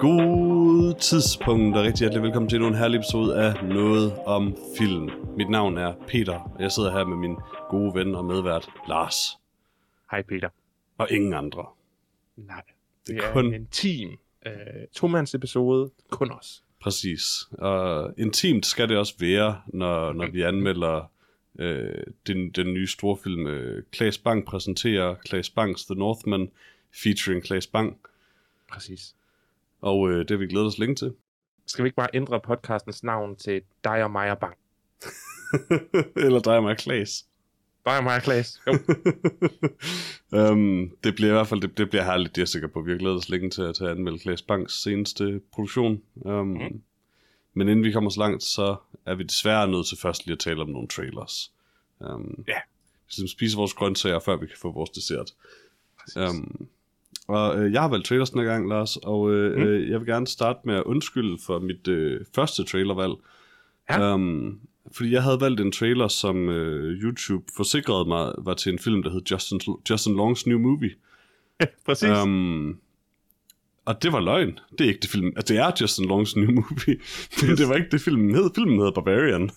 God tidspunkt og rigtig hjertelig velkommen til endnu en herlig episode af Noget om Film. Mit navn er Peter, og jeg sidder her med min gode ven og medvært Lars. Hej Peter. Og ingen andre. Nej, Det det er kun- en team. Uh, to-mands episode, kun os. Præcis. Og intimt skal det også være, når, når vi anmelder øh, den, den nye storfilm. Øh, Klaas Bang præsenterer Klaas Bangs The Northman, featuring Klaas Bang. Præcis. Og øh, det har vi glædet os længe til. Skal vi ikke bare ændre podcastens navn til dig og mig og Bang? Eller dig og mig, Klaas. Og mig Klaas. Um, det bliver i hvert fald det, det bliver herligt, det er jeg sikker på. Vi har glædet os længe til at, til at anmelde Klaas Banks seneste produktion. Um, Mhm. Men inden vi kommer så langt, så er vi desværre nødt til først lige at tale om nogle trailers. Um, Ja. Vi skal spise vores grøntsager, før vi kan få vores dessert. Præcis. Um, og øh, jeg har valgt trailers den gang, Lars, og øh, Mm. mm. øh, jeg vil gerne starte med at undskylde for mit øh, første trailervalg. Ja. Um, fordi jeg havde valgt en trailer, som øh, YouTube forsikrede mig var til en film, der hed Justin, Justin Longs New Movie. Præcis. Um, Um, og det var løgn. Det er ikke det film. Altså, det er Justin Longs New Movie, men det var ikke det filmen hed. Filmen hedder Barbarian.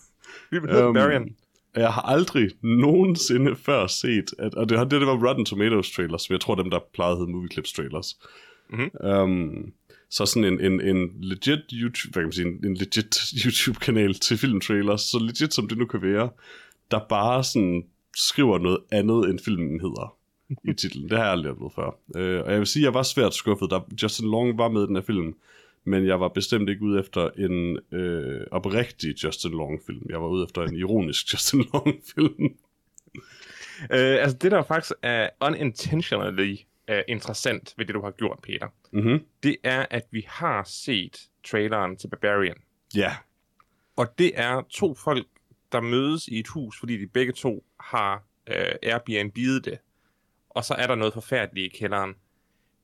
vi hedder øhm, Barian. Og Jeg har aldrig nogensinde før set, at, og det, det, det var Rotten Tomatoes trailers, så jeg tror dem, der plejede hedde Movie Clips trailers. Mhm. Um, så sådan en, en, en legit YouTube, hvad kan man sige, en, en legit YouTube-kanal til filmtrailers, så legit som det nu kan være, der bare sådan skriver noget andet, end filmen hedder i titlen. Det har jeg aldrig oplevet før. Øh, og jeg vil sige, at jeg var svært skuffet, da Justin Long var med i den her film, men jeg var bestemt ikke ude efter en øh, oprigtig Justin Long-film. Jeg var ude efter en ironisk Justin Long-film. øh, altså det, der faktisk er unintentionally uh, interessant ved det, du har gjort, Peter, mm-hmm. det er, at vi har set traileren til Barbarian. Ja, Og det er to folk, der mødes i et hus, fordi de begge to har øh, Airbnb'et det. Og så er der noget forfærdeligt i kælderen.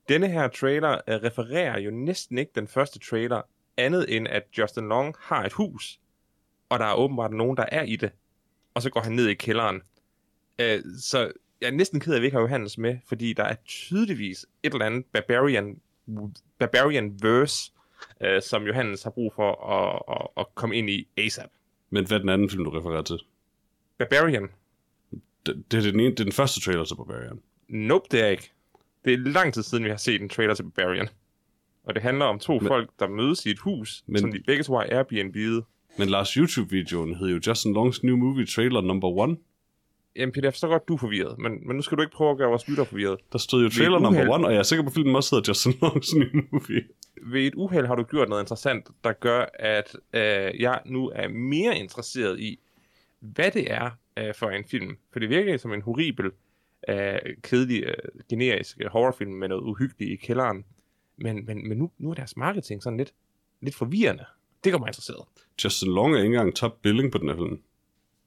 Denne her trailer øh, refererer jo næsten ikke den første trailer, andet end at Justin Long har et hus, og der er åbenbart nogen, der er i det. Og så går han ned i kælderen. Øh, så jeg er næsten ked af, at vi ikke har Johannes med, fordi der er tydeligvis et eller andet Barbarian, Barbarian verse, øh, som Johannes har brug for at, at, at komme ind i ASAP. men hvad er den anden film, du refererer til? Barbarian? Det, det, er, den ene, det er den første trailer til Barbarian. Nope, det er ikke. Det er lang tid siden, vi har set en trailer til Barbarian. Og det handler om to Men- folk, der mødes i et hus, Men- som de begge to har Airbnb'et. Men Lars YouTube-videoen hed jo Justin Longs New Movie Trailer Number One. Jamen Peter, jeg forstår godt, du er forvirret, men, men nu skal du ikke prøve at gøre vores lytter forvirret. Der stod jo Trailer Number uheld- One, og jeg er sikker på, at filmen også hedder Justin Longs New Movie. Ved et uheld har du gjort noget interessant, der gør, at øh, jeg nu er mere interesseret i, hvad det er øh, for en film. For det virker som en horribel, øh, kedelig, øh, generisk øh, horrorfilm med noget uhyggeligt i kælderen. Men, men, men nu, nu er deres marketing sådan lidt, lidt forvirrende. Det gør mig interesseret. Justin Long er ikke engang top billing på den her film.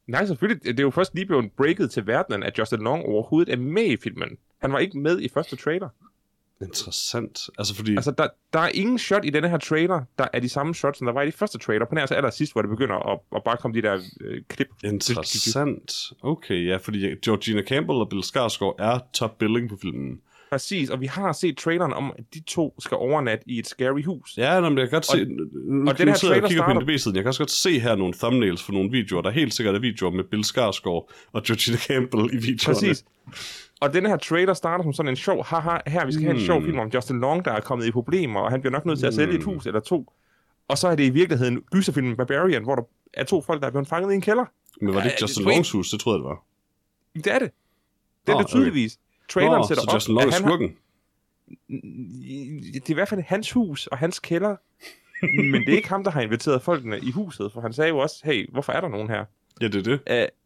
Nej, selvfølgelig. Det er jo først lige blevet breaket til verdenen, at Justin Long overhovedet er med i filmen. Han var ikke med i første trailer. Interessant. Altså fordi... Altså, der, der er ingen shot i denne her trailer, der er de samme shots, som der var i de første trailer. På nær altså aller sidst, hvor det begynder at, at bare komme de der øh, klip. Interessant. Okay, ja, fordi Georgina Campbell og Bill Skarsgård er top billing på filmen. Præcis, og vi har set traileren om, at de to skal overnatte i et scary hus. Ja, nå, men jeg kan godt Og- se... Nu, og den her og trailer kigger starter- på NDB-siden. Jeg kan også godt se her nogle thumbnails for nogle videoer. Der er helt sikkert er videoer med Bill Skarsgård og Georgina Campbell i videoerne. Præcis. Og den her trailer starter som sådan en sjov, haha, her vi skal have en sjov Mm. film om Justin Long, der er kommet i problemer, og han bliver nok nødt til at sælge et Mm. hus eller to. Og så er det i virkeligheden gyserfilmen Barbarian, hvor der er to folk, der er blevet fanget i en kælder. Men var det ikke Justin tror Longs hus? Det troede jeg, det var. Det er det. Det er Nå, det tydeligvis. Traileren Nå, sætter så op, Justin Long er han har, skurken. det er i hvert fald hans hus og hans kælder. Men det er ikke ham, der har inviteret folkene i huset, for han sagde jo også, hey, hvorfor er der nogen her? Ja, det er det. Uh,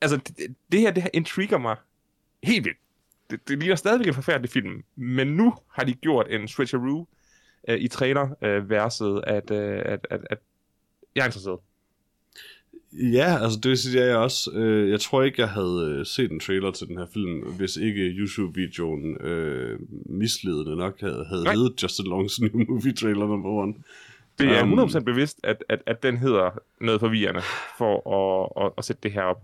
altså, det, det her, det her intriger mig helt vildt. Det, det ligner stadigvæk en forfærdelig film, men nu har de gjort en switcheroo uh, i trailer-verset, at, uh, at, at, at jeg er interesseret. Ja, altså det vil sige, at jeg også. Øh, jeg tror ikke, jeg havde øh, set en trailer til den her film, hvis ikke YouTube-videoen øh, misledende nok havde, havde Nej. heddet Justin Longs New Movie Trailer number one. Det er Um, 100% bevidst, at, at, at den hedder noget forvirrende, for at, at, at sætte det her op.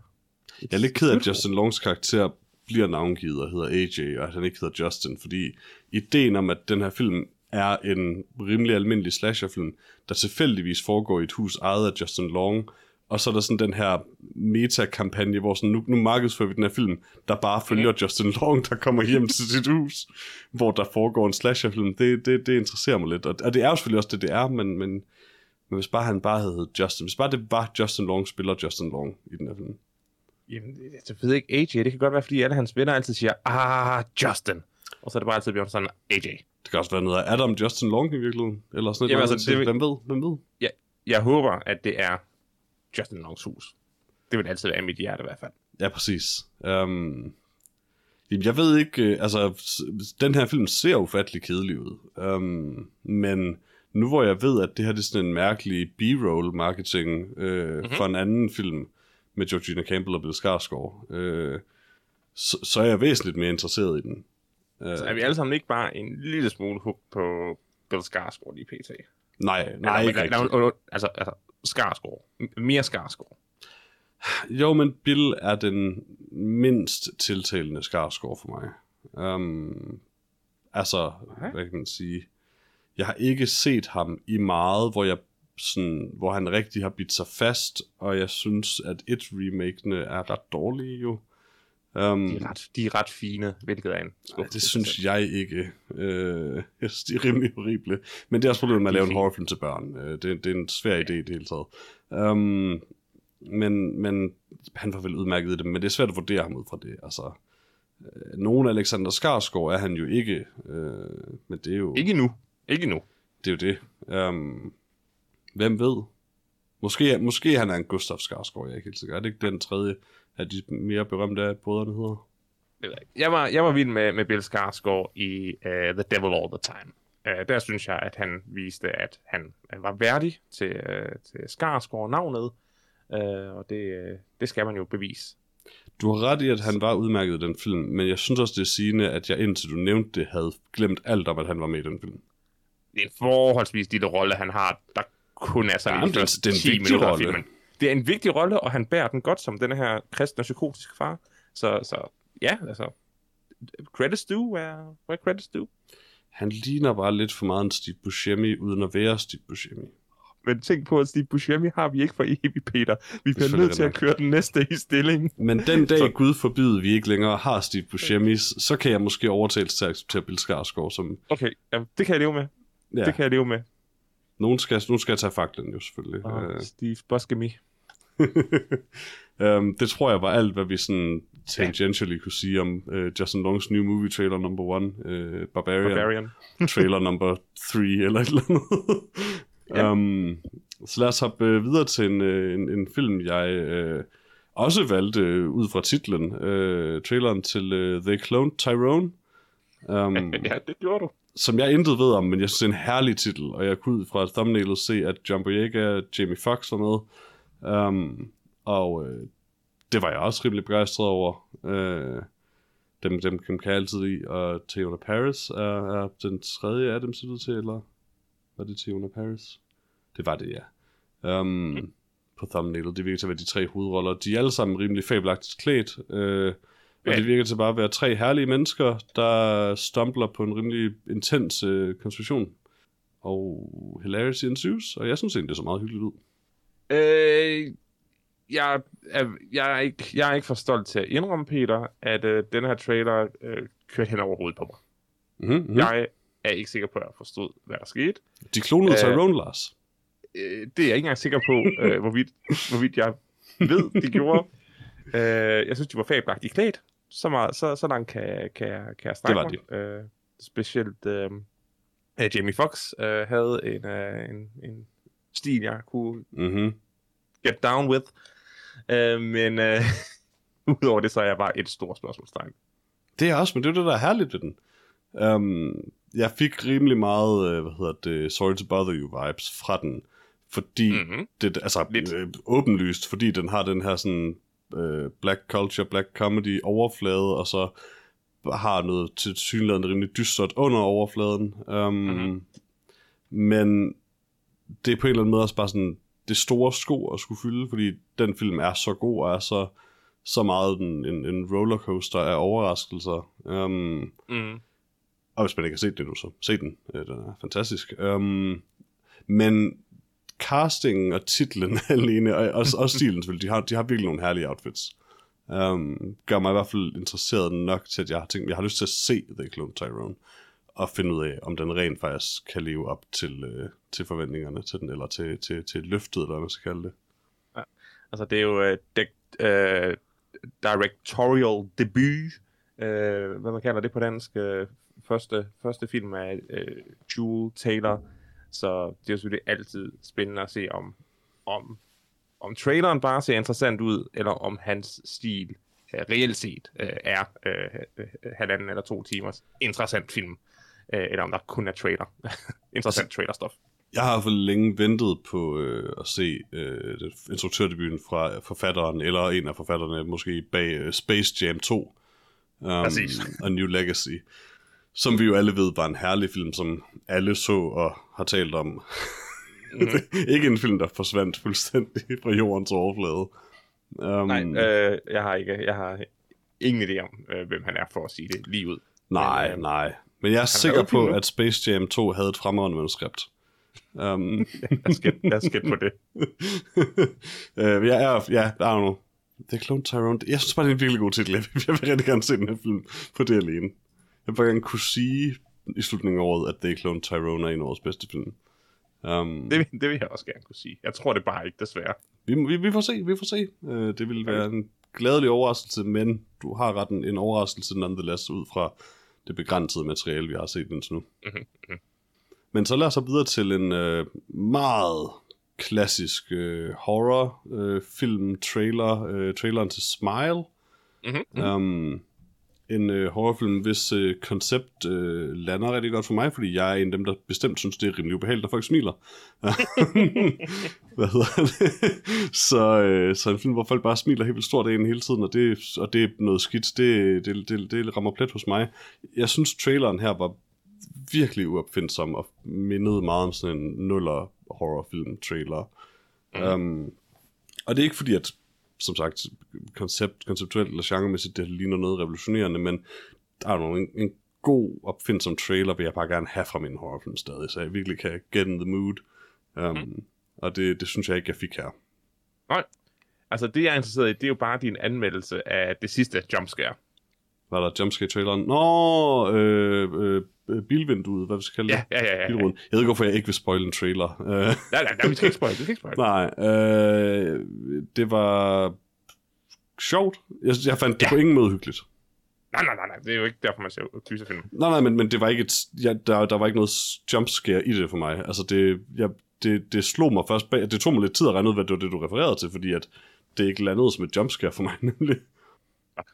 Jeg er lidt ked af, at Justin Longs karakter bliver navngivet og hedder AJ, og at han ikke hedder Justin, fordi ideen om, at den her film er en rimelig almindelig slasherfilm, der tilfældigvis foregår i et hus ejet af Justin Long, og så er der sådan den her meta-kampagne, hvor sådan, nu, nu markedsfører vi den her film, der bare følger Justin Long, der kommer hjem til sit hus, hvor der foregår en slasherfilm. Det, det, det interesserer mig lidt, og, og det er jo selvfølgelig også det, det er, men, men, men hvis bare han bare havde Justin, hvis bare det var Justin Long, spiller Justin Long i den her film. Jamen, jeg ved ikke, AJ, det kan godt være, fordi alle hans venner altid siger, ah, Justin. Og så er det bare altid blevet sådan, AJ. Det kan også være noget af Adam Justin Long i virkeligheden. Eller sådan Jamen, noget. altså, det Hvem ved? Hvem ved? Jeg, jeg håber, at det er Justin Longs hus. Det vil altid være i mit hjerte i hvert fald. Ja, præcis. Um, jeg ved ikke, øh, altså, den her film ser ufattelig kedelig ud. Um, men nu hvor jeg ved, at det her det er sådan en mærkelig B-roll marketing øh, Mhm. mm-hmm. for en anden film med Georgina Campbell og Bill Skarsgård, øh, så, så er jeg væsentligt mere interesseret i den. Uh, Så er vi alle sammen ikke bare en lille smule hooked på Bill Skarsgård i PT? nej, nej, Eller- ikke rigtigt. Altså, altså Skarsgård. Mere Skarsgård. Jo, men Bill er den mindst tiltalende Skarsgård for mig. Um, altså, Okay. hvad kan man sige? Jeg har ikke set ham i meget, hvor jeg sådan, hvor han rigtig har bidt sig fast, og jeg synes, at et remakene er ret dårlige jo. Um, De er ret, de er ret fine, hvilket er en skuffelse det synes jeg ikke. Øh, jeg synes, de er rimelig horrible. Men det er også problemet med at lave en horrorfilm til børn. Øh, det, det er en svær idé i det hele taget. Um, men, men han var vel udmærket i det, men det er svært at vurdere ham ud fra det. Altså, øh, nogen Alexander Skarsgård er han jo ikke, øh, men det er jo Ikke nu. Ikke nu. det. Er jo det. Um, hvem ved? Måske, måske han er en Gustav Skarsgård, jeg er ikke helt sikker. Er det ikke den tredje af de mere berømte af brødrene hedder? Jeg var, jeg var vild med, med Bill Skarsgård i uh, The Devil All the Time. Uh, der synes jeg, at han viste, at han uh, var værdig til, uh, til Skarsgård-navnet. Uh, og det, uh, det skal man jo bevise. Du har ret i, at han var udmærket i den film, men jeg synes også, det er sigende, at jeg indtil du nævnte det, havde glemt alt om, at han var med i den film. Det er en forholdsvis lille rolle, han har, der kun er sådan Ja, i det det er en 10 vigtig minutter af rolle. filmen. Det er en vigtig rolle, og han bærer den godt som den her kristne og psykotiske far. Så, så ja, altså, credits do where, where credits do. Han ligner bare lidt for meget en Steve Buscemi, uden at være Steve Buscemi. Men tænk på, at Steve Buscemi har vi ikke for evigt, Peter. Vi bliver nødt til at køre den næste i stilling. Men den dag, Så- Gud forbyde, vi ikke længere har Steve Buscemi, så kan jeg måske overtales til at acceptere Bill Skarsgård, som Okay, ja, det kan jeg leve med. ja. Det kan jeg leve med. nogen, skal, nogen skal tage faklen jo selvfølgelig. Oh, Øh, Steve Buscemi. Um, det tror jeg var alt, hvad vi sådan tangentially kunne sige om uh, Justin Longs new movie trailer number one, uh, Barbarian. Barbarian. trailer number 3 eller et eller andet. Ja. um, så lad os hoppe øh, videre til en, en, en film, jeg øh, også valgte øh, ud fra titlen. Øh, traileren til øh, They Cloned Tyrone. Um, ja, det gjorde du. som jeg intet ved om, men jeg synes, det er en herlig titel, og jeg kunne ud fra thumbnailet se, at John Boyega og Jamie Foxx var med. Um, og øh, det var jeg også rimelig begejstret over. Øh, dem, dem kan jeg altid i, og Theona Paris er, er den tredje af dem, ser ud til, eller var det Theona Paris? Det var det, ja. Um, på thumbnailet. Det virker til at være de tre hovedroller. De er alle sammen rimelig fabelagtigt klædt. Øh, og Ja. det virker til bare at være tre herlige mennesker, der stumbler på en rimelig intens øh, konspiration. Og hilarity ensues, og jeg synes egentlig, det så meget hyggeligt ud. Øh, jeg, er, jeg, er ikke, jeg er ikke for stolt til at indrømme, Peter, at øh, den her trailer øh, kørte hen over hovedet på mig. Mm-hmm. Mm. Jeg er ikke sikker på, at jeg forstod, hvad der skete. De klonede Øh, Tyrone, Lars. Øh, det er jeg ikke engang sikker på, øh, hvorvidt, hvorvidt jeg ved, de gjorde. Øh, jeg synes, de var fabelagtigt klædt. Så, meget, så, så langt kan, kan, jeg- kan jeg strække var mig. Øh, specielt øh, Jamie Foxx øh, havde en, øh, en, en stil, jeg kunne Mm-hmm. get down with. Øh, men øh, udover det, så er jeg bare et stort spørgsmålstegn. Det er også, men det er det, der er herligt ved den. Um, jeg fik rimelig meget, øh, hvad hedder det, Sorry to Bother You vibes fra den, fordi Mm-hmm. det, altså Lidt. øh, åbenlyst, fordi den har den her sådan øh, black culture, black comedy overflade, og så har noget til synligheden rimelig dystert under overfladen. Um, Mhm. mm-hmm. Men det er på en eller anden måde også bare sådan det store sko at skulle fylde, fordi den film er så god og er så, så meget en, en, en rollercoaster af overraskelser. Um, Mm. og hvis man ikke har set det nu, så se den. Øh, Den er fantastisk. Um, men castingen og titlen alene, og også, også stilen selvfølgelig, de har, de har virkelig nogle herlige outfits. Um, gør mig i hvert fald interesseret nok til, at jeg har tænkt, jeg har lyst til at se The Clone Tyrone, at finde ud af, om den rent faktisk kan leve op til, øh, til forventningerne til den, eller til, til, til løftet, eller hvad man skal kalde det. Altså, det er jo øh, uh, de- uh, øh, directorial debut, uh, hvad man kalder det på dansk, uh, første, første film af uh, Jewel Taylor, så det er jo selvfølgelig altid spændende at se, om, om, om traileren bare ser interessant ud, eller om hans stil uh, reelt set uh, er uh, halvanden eller to timers interessant film, uh, eller om der kun er trailer. interessant trailerstof. Jeg har fald længe ventet på øh, at se øh, instruktørdebuten fra forfatteren, eller en af forfatterne, måske bag øh, Space Jam 2, um, Præcis. A New Legacy, som vi jo alle ved var en herlig film, som alle så og har talt om. Mm-hmm. ikke en film, der forsvandt fuldstændig fra jordens overflade. Um, Nej, øh, jeg har ikke, jeg har ingen idé om, øh, hvem han er for at sige det lige ud. nej, men, øh, nej. Men jeg er sikker på, nu. at Space Jam 2 havde et fremragende manuskript. Um, Jeg skal, jeg skal på det. uh, jeg er, ja, I don't know. The Clone Tyrone. Jeg synes bare, det er en virkelig god titel. Jeg vil, jeg vil rigtig gerne se den her film på det alene. Jeg vil bare gerne kunne sige i slutningen af året, at The Clone Tyrone er en af årets bedste film. Um, det. vil- Det vil jeg også gerne kunne sige. Jeg tror det bare ikke, desværre. vi, vi, vi får se, vi får se. Uh, det vil være en glædelig overraskelse, men du har ret en, en overraskelse nonetheless ud fra det begrænsede materiale, vi har set indtil nu. Mhm, Men så lad os så videre til en øh, meget klassisk øh, horror øh, film trailer, øh, traileren til Smile. Mhm, Um, en øh, horrorfilm, hvis øh, koncept øh, lander rigtig godt for mig, fordi jeg er en af dem, der bestemt synes, det er rimelig ubehageligt, når folk smiler. Hvad hedder det? så, øh, så en film, hvor folk bare smiler helt vildt stort af en hele tiden, og det, og det er noget skidt, det, det, det, det rammer plet hos mig. Jeg synes, traileren her var virkelig uopfindsom og mindede meget om sådan en nuller horrorfilm trailer. Mm. Um, og det er ikke fordi, at som sagt, koncept, konceptuelt eller genremæssigt, det ligner noget revolutionerende, men der er nogle, en, en god opfindsom trailer, vil jeg bare gerne have fra min horrorfilm stadig, så jeg virkelig kan get in the mood. Um, mm. Og det, det synes jeg ikke, jeg fik her. Nej. Altså, det jeg er interesseret i, det er jo bare din anmeldelse af det sidste jumpscare. Var der jumpscare traileren? Nå, øh, øh, øh, bilvinduet, hvad vi skal kalde det? Ja, ja, ja. ja, ja. Jeg ved ikke, hvorfor jeg ikke vil spoil en trailer. Nej, nej, nej, vi skal ikke spoil, vi skal ikke spoil. nej, øh, det var sjovt. Jeg, jeg fandt det Ja. på ingen måde hyggeligt. Nej, nej, nej, nej, det er jo ikke derfor, man ser gyserfilm. Nej, nej, men, men det var ikke et, ja, der, der var ikke noget jumpscare i det for mig. Altså, det, jeg, det, det slog mig først bag, det tog mig lidt tid at regne ud, hvad det var det, du refererede til, fordi at det ikke landede som et jumpscare for mig, nemlig.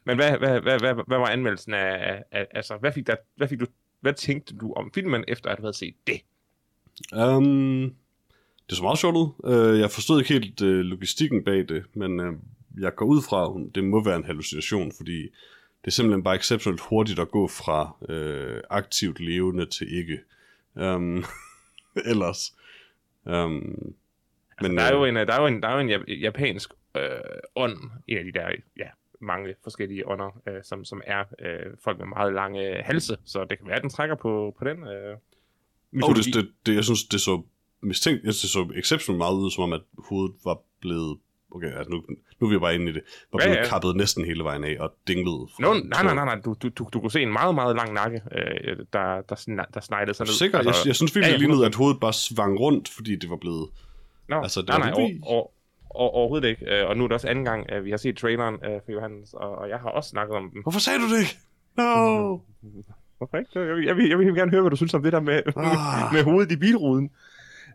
Men hvad, hvad, hvad, hvad, hvad var anmeldelsen af, af, af altså, hvad fik, der, hvad fik du, hvad tænkte du om filmen, efter at du havde set det? Um, det så meget sjovt ud. Uh, jeg forstod ikke helt uh, logistikken bag det, men uh, jeg går ud fra, at det må være en hallucination, fordi det er simpelthen bare exceptionelt hurtigt at gå fra uh, aktivt levende til ikke. Um, ellers. Um, Altså, der, er jo en, der, er jo en, der er jo en jap- japansk øh, ånd, en af de der ja, mange forskellige ånder, øh, som, som er øh, folk med meget lange halse, så det kan være, at den trækker på, på den øh, mytologi. det, det, det, jeg synes, det så mistænkt, jeg synes, det så exceptionelt meget ud, som om at hovedet var blevet, okay, altså nu, nu er vi bare inde i det, var Ja, blevet ja. kappet næsten hele vejen af og dinglede. fra en nej, nej, nej, nej. Du, du, du, du kunne se en meget, meget lang nakke, øh, der, der, sna- der sneglede sig ned. Sikkert, altså, jeg, jeg synes virkelig, ja, ja, ja, ja, lignede, at hovedet bare svang rundt, fordi det var blevet... Nå, altså, det nej, var nej, over, over, overhovedet ikke. Øh, Og nu er det også anden gang, at vi har set traileren øh, for Johannes, og, og jeg har også snakket om den. Hvorfor sagde du det ikke? No! Hvorfor ikke? Jeg vil, jeg, vil, jeg vil gerne høre, hvad du synes om det der med, Ah. med hovedet i bilruden.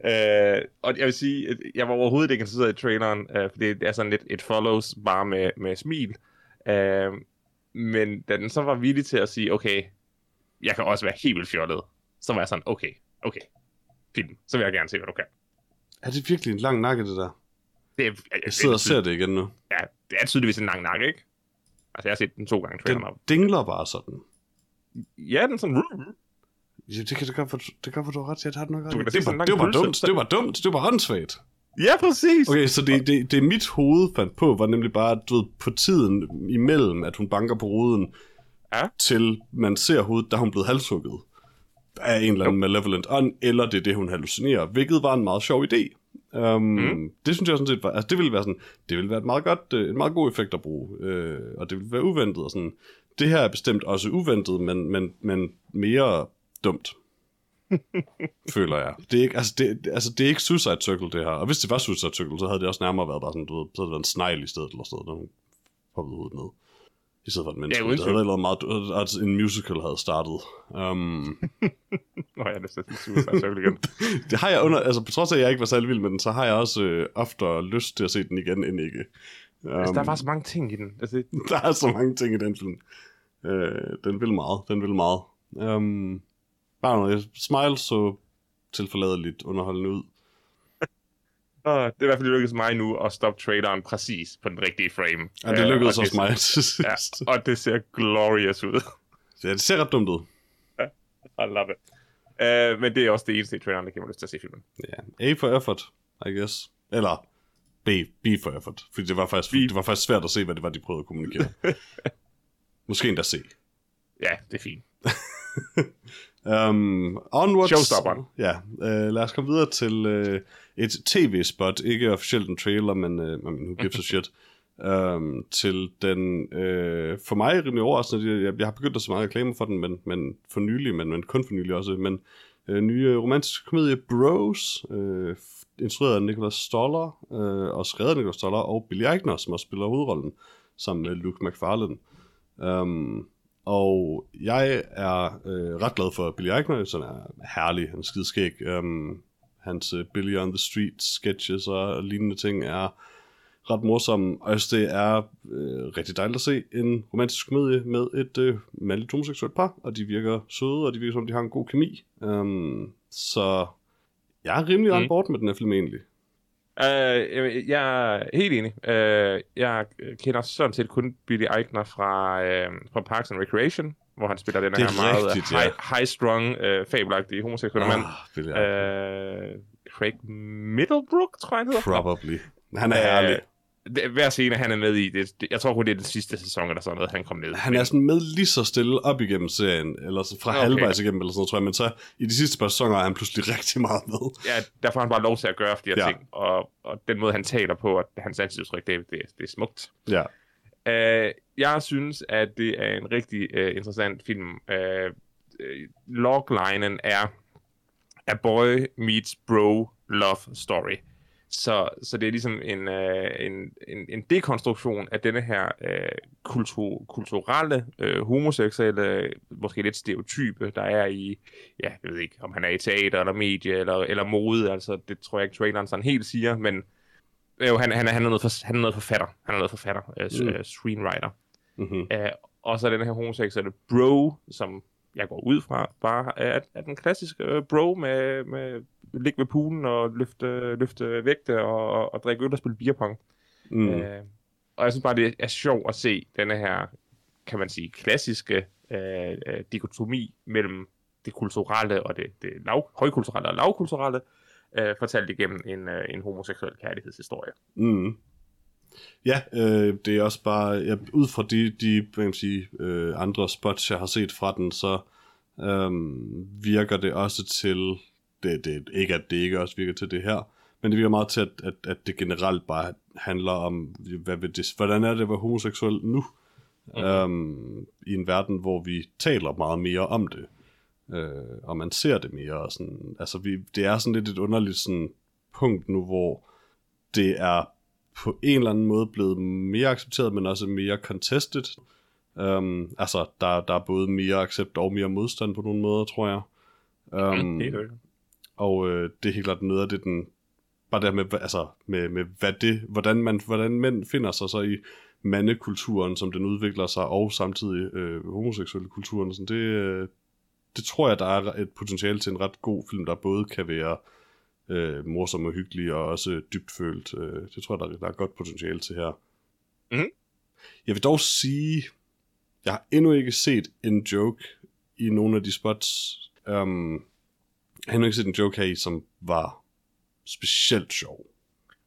Øh, og jeg vil sige, at jeg var overhovedet ikke interesseret i traileren, øh, for det er sådan lidt et follows, bare med, med smil. Øh, men da den så var villig til at sige, okay, jeg kan også være helt vildt fjollet, så var jeg sådan, okay, okay, film, så vil jeg gerne se, hvad du kan. Er det virkelig en lang nakke, det der? Det er, jeg, Jeg sidder og ser det igen nu. Ja, det er tydeligvis en lang nakke, ikke? Altså, jeg har set den to gange, Den op. dingler bare sådan. Ja, den sådan... Ja, det kan det godt, for, det kan for du har ret det har nok ret. Det, en var, det var dumt, det var dumt, det var åndssvagt. Ja, præcis. Okay, så det, det, det mit hoved fandt på, var nemlig bare, du ved, på tiden imellem, at hun banker på ruden, Ja. til man ser hovedet, da hun blevet halshugget af en eller anden malevolent ånd, eller det er det, hun hallucinerer, hvilket var en meget sjov idé. Um, mm. Det synes jeg sådan set var, altså det ville være sådan, det ville være et meget godt, øh, en meget god effekt at bruge, øh, og det ville være uventet og sådan. Det her er bestemt også uventet, men, men, men mere dumt. føler jeg. Det er, ikke, altså, det, altså, det er ikke Suicide Circle, det her. Og hvis det var Suicide Circle, så havde det også nærmere været bare sådan, du ved, så havde det været en snegl i stedet, eller sådan noget, der hoppede hovedet ned. I stedet for et menneske. Ja, Ja, det havde været meget, at en musical havde startet. Um, Nå, jeg er næsten Suicide Circle igen. det har jeg under, altså på trods af, at jeg ikke var særlig vild med den, så har jeg også øh, ofte lyst til at se den igen, end ikke. Um, Altså, der er bare så mange ting i den. Altså, det- der er så mange ting i den film. Øh, den vil meget, den vil meget. Um, bare noget, Smile så tilforladeligt underholdende ud. Åh, det er i hvert fald lykkedes mig nu at stoppe traileren præcis på den rigtige frame. Ja, det Øh, lykkedes og også mig til sidst. Ja, og det ser glorious ud. Ja, det ser ret dumt ud. I love it. Uh, men det er også det eneste i traileren, der giver mig lyst til at se filmen. Ja, A for effort, I guess. Eller B, B for effort. Fordi det var, faktisk, B. det var faktisk svært at se, hvad det var, de prøvede at kommunikere. Måske endda C. Ja, det er fint. Um, onwards. Showstopperen. Ja, uh, lad os komme videre til uh, et tv-spot, ikke officielt en trailer, men men who gives a shit. Um, til den, uh, for mig rimelig overraskende, jeg, jeg har begyndt at se meget reklamer for den, men, men for nylig, men, men kun for nylig også, men uh, nye romantiske komedie Bros, uh, instrueret af Nicholas Stoller, uh, og skrevet af Nicholas Stoller, og Billy Eichner, som også spiller hovedrollen, sammen med Luke McFarlane. Um, og jeg er øh, ret glad for Billy Eichner, som er herlig, han er skideskæg. Um, hans øh, Billy on the Street sketches og lignende ting er ret morsomme. Og jeg synes, det er øh, rigtig dejligt at se en romantisk komedie med et øh, mandligt homoseksuelt par, og de virker søde, og de virker som, de har en god kemi. Um, så jeg er rimelig mm. on board med den her film egentlig. Uh, jeg, er helt enig. Uh, jeg kender sådan set kun Billy Eichner fra, uh, fra Parks and Recreation, hvor han spiller den er her meget rigtigt, ja. high, high-strung, uh, fabelagtige homoseksuelle mand. Ah. Uh, Craig Middlebrook, tror jeg, han hedder. Probably. Han er herlig. Hver scene, han er med i, det, det, jeg tror kun, det er den sidste sæson, eller sådan noget, han kom med. Han er sådan med lige så stille op igennem serien, eller så fra Okay. halvvejs igennem, eller sådan noget, tror jeg, men så i de sidste par sæsoner er han pludselig rigtig meget med. Ja, der får han bare lov til at gøre de her Ja. ting, og, og den måde, han taler på, og hans ansigtsudtryk, det, det, det er smukt. Ja. Uh, jeg synes, at det er en rigtig uh, interessant film. Uh, loglinen er A boy meets bro love story. Så, så det er ligesom en, uh, en, en, en dekonstruktion af denne her uh, kultur, kulturelle, uh, homoseksuelle, måske lidt stereotype, der er i, ja, jeg ved ikke, om han er i teater eller medie eller, eller mode, altså det tror jeg ikke traileren sådan helt siger, men jo, han, han, er, han, er noget for, han er noget forfatter, han er noget forfatter, uh, Mm. mm. screenwriter. Mm-hmm. Uh, og så den her homoseksuelle bro, som jeg går ud fra, bare er, er den klassiske uh, bro med, med ligge ved poolen og løfte, løfte vægte og, og, og drikke øl og spille beerpong. Mm. Uh, og jeg synes bare, det er sjovt at se denne her, kan man sige, klassiske uh, uh, dikotomi mellem det kulturelle og det, det lav, højkulturelle og lavkulturelle, uh, fortalt igennem en, uh, en homoseksuel kærlighedshistorie. Mm. Ja, øh, det er også bare, ja, ud fra de, de hvad kan man sige, øh, andre spots, jeg har set fra den, så øhm, virker det også til, det, det, ikke at det ikke også virker til det her, men det virker meget til, at, at, at det generelt bare handler om, hvad vil det, hvordan er det at være homoseksuel nu, mm. øhm, i en verden, hvor vi taler meget mere om det, øh, og man ser det mere, og sådan, altså vi, det er sådan lidt et underligt sådan, punkt nu, hvor det er på en eller anden måde blevet mere accepteret, men også mere contested. Um, altså, der, der er både mere accept og mere modstand på nogle måder, tror jeg. Um. Og øh, det er helt klart noget af det, den, bare der med, altså, med, med hvad det, hvordan, man, hvordan mænd finder sig så i mandekulturen, som den udvikler sig, og samtidig øh, homoseksuelle kulturen. Sådan, det, øh, det tror jeg, der er et potentiale til en ret god film, der både kan være øh, morsom og hyggelig, og også dybtfølt. Øh, det tror jeg, der, der er godt potentiale til her. Mhm. Jeg vil dog sige, jeg har endnu ikke set en joke i nogle af de spots, Um, jeg har ikke set en joke her i, som var specielt sjov.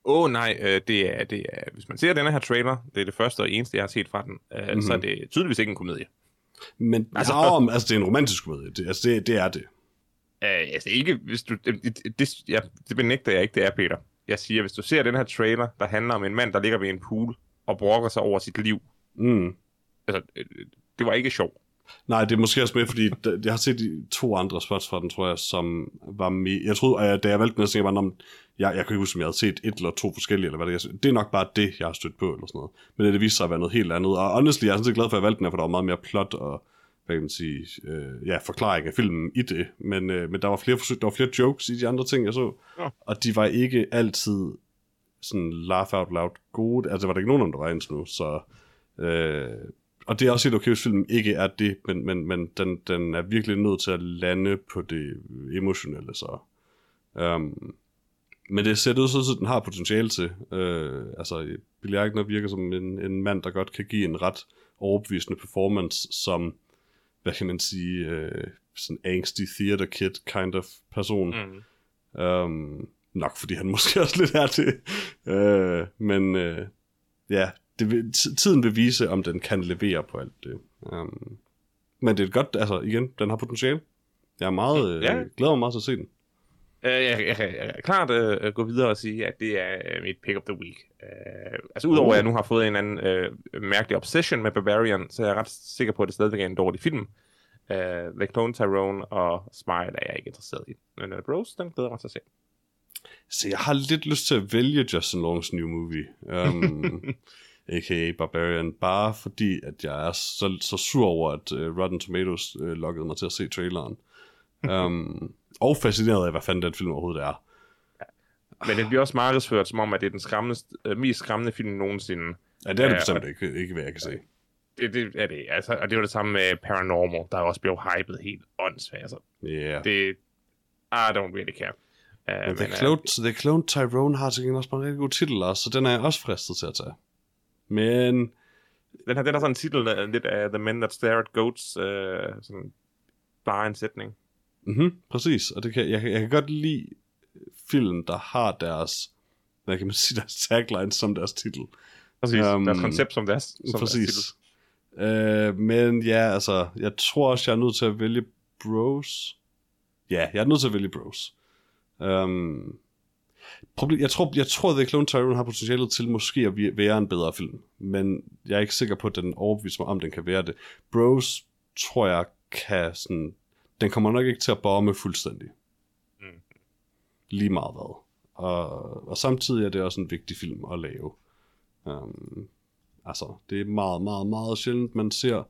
Åh oh, nej, øh, det, er, det er, hvis man ser den her trailer, det er det første og eneste, jeg har set fra den, øh, mm-hmm. så er det tydeligvis ikke en komedie. Men altså, ja, om, altså det er en romantisk komedie. Det, altså det, det er det. Øh, altså ikke, hvis du, det, det, ja, det benægter jeg ikke, det er Peter. Jeg siger, hvis du ser den her trailer, der handler om en mand, der ligger ved en pool og brokker sig over sit liv. Mm. Altså, øh, det var ikke sjovt. Nej, det er måske også med, fordi jeg har set de to andre spots fra den, tror jeg, som var med. Jeg troede, at da jeg valgte den, jeg var, om, jeg, jeg kan ikke huske, om jeg havde set et eller to forskellige, eller hvad det er. Det er nok bare det, jeg har stødt på, eller sådan noget. Men det, det viste sig at være noget helt andet. Og honestly, jeg er sådan set glad for, at jeg valgte den, for der var meget mere plot og hvad kan man sige, øh, ja, forklaring af filmen i det. Men, øh, men der var flere forsøg, der var flere jokes i de andre ting, jeg så. Ja. Og de var ikke altid sådan laugh out loud gode. Altså, var der ikke nogen, der var indtil nu, så... Øh, og det er også helt okay, hvis filmen ikke er det, men, men, men den, den er virkelig nødt til at lande på det emotionelle, så. Um, men det ser ud så, at den har potentiale til. Uh, altså, Billy Eichner virker som en, en mand, der godt kan give en ret overbevisende performance, som, hvad kan man sige, uh, sådan angsty theater kid kind of person. Mm. Um, nok fordi han måske også lidt er det. Uh, men uh, ja, det vil, tiden vil vise, om den kan levere på alt det. Um, men det er godt, altså igen, den har potentiale. Jeg er meget, mm, ja. øh, glæder mig meget til at se den. Uh, jeg, jeg, jeg, jeg kan klart uh, gå videre og sige, at det er uh, mit pick of the week. Uh, altså udover uh. at jeg nu har fået en anden uh, mærkelig obsession med Barbarian, så er jeg ret sikker på, at det stadigvæk er en dårlig film. Uh, The Clone Tyrone og Smile er jeg ikke interesseret i. Men uh, Bros, den glæder mig til at se. Så jeg har lidt lyst til at vælge Justin Longs new movie. Um, a.k.a. Barbarian, bare fordi, at jeg er så, så sur over, at uh, Rotten Tomatoes uh, lokkede mig til at se traileren. um, og fascineret af, hvad fanden den film overhovedet er. Men den bliver også markedsført som om, at det er den skræmmeste, uh, mest skræmmende film nogensinde. Ja, det er det uh, bestemt ikke, ikke, hvad jeg kan se. Det, det er det, altså, og det var det samme med Paranormal, der også blev hypet helt åndssvagt. Altså. Yeah. Det, I don't really care. Uh, The, Clone, uh, The Clone Tyrone har til også en rigtig god titel så den er jeg også fristet til at tage. Men... Den har, den har sådan en titel uh, lidt af The Men That Stare at Goats, uh, sådan bare en sætning. Mhm, præcis. Og det kan, jeg, jeg kan godt lide film, der har deres, hvad kan man sige, deres tagline som deres titel. Præcis, um, deres koncept som deres, som præcis. deres titel. Uh, men ja, altså, jeg tror også, jeg er nødt til at vælge Bros. Ja, jeg er nødt til at vælge Bros. Um, Problem, jeg tror, jeg tror, The Clone Tyrone har potentialet til måske at være en bedre film, men jeg er ikke sikker på, at den overbeviser mig om, den kan være det. Bros tror jeg kan sådan, den kommer nok ikke til at bombe fuldstændig. Mm. Lige meget hvad. Og, og samtidig er det også en vigtig film at lave. Um, altså, det er meget, meget, meget sjældent, man ser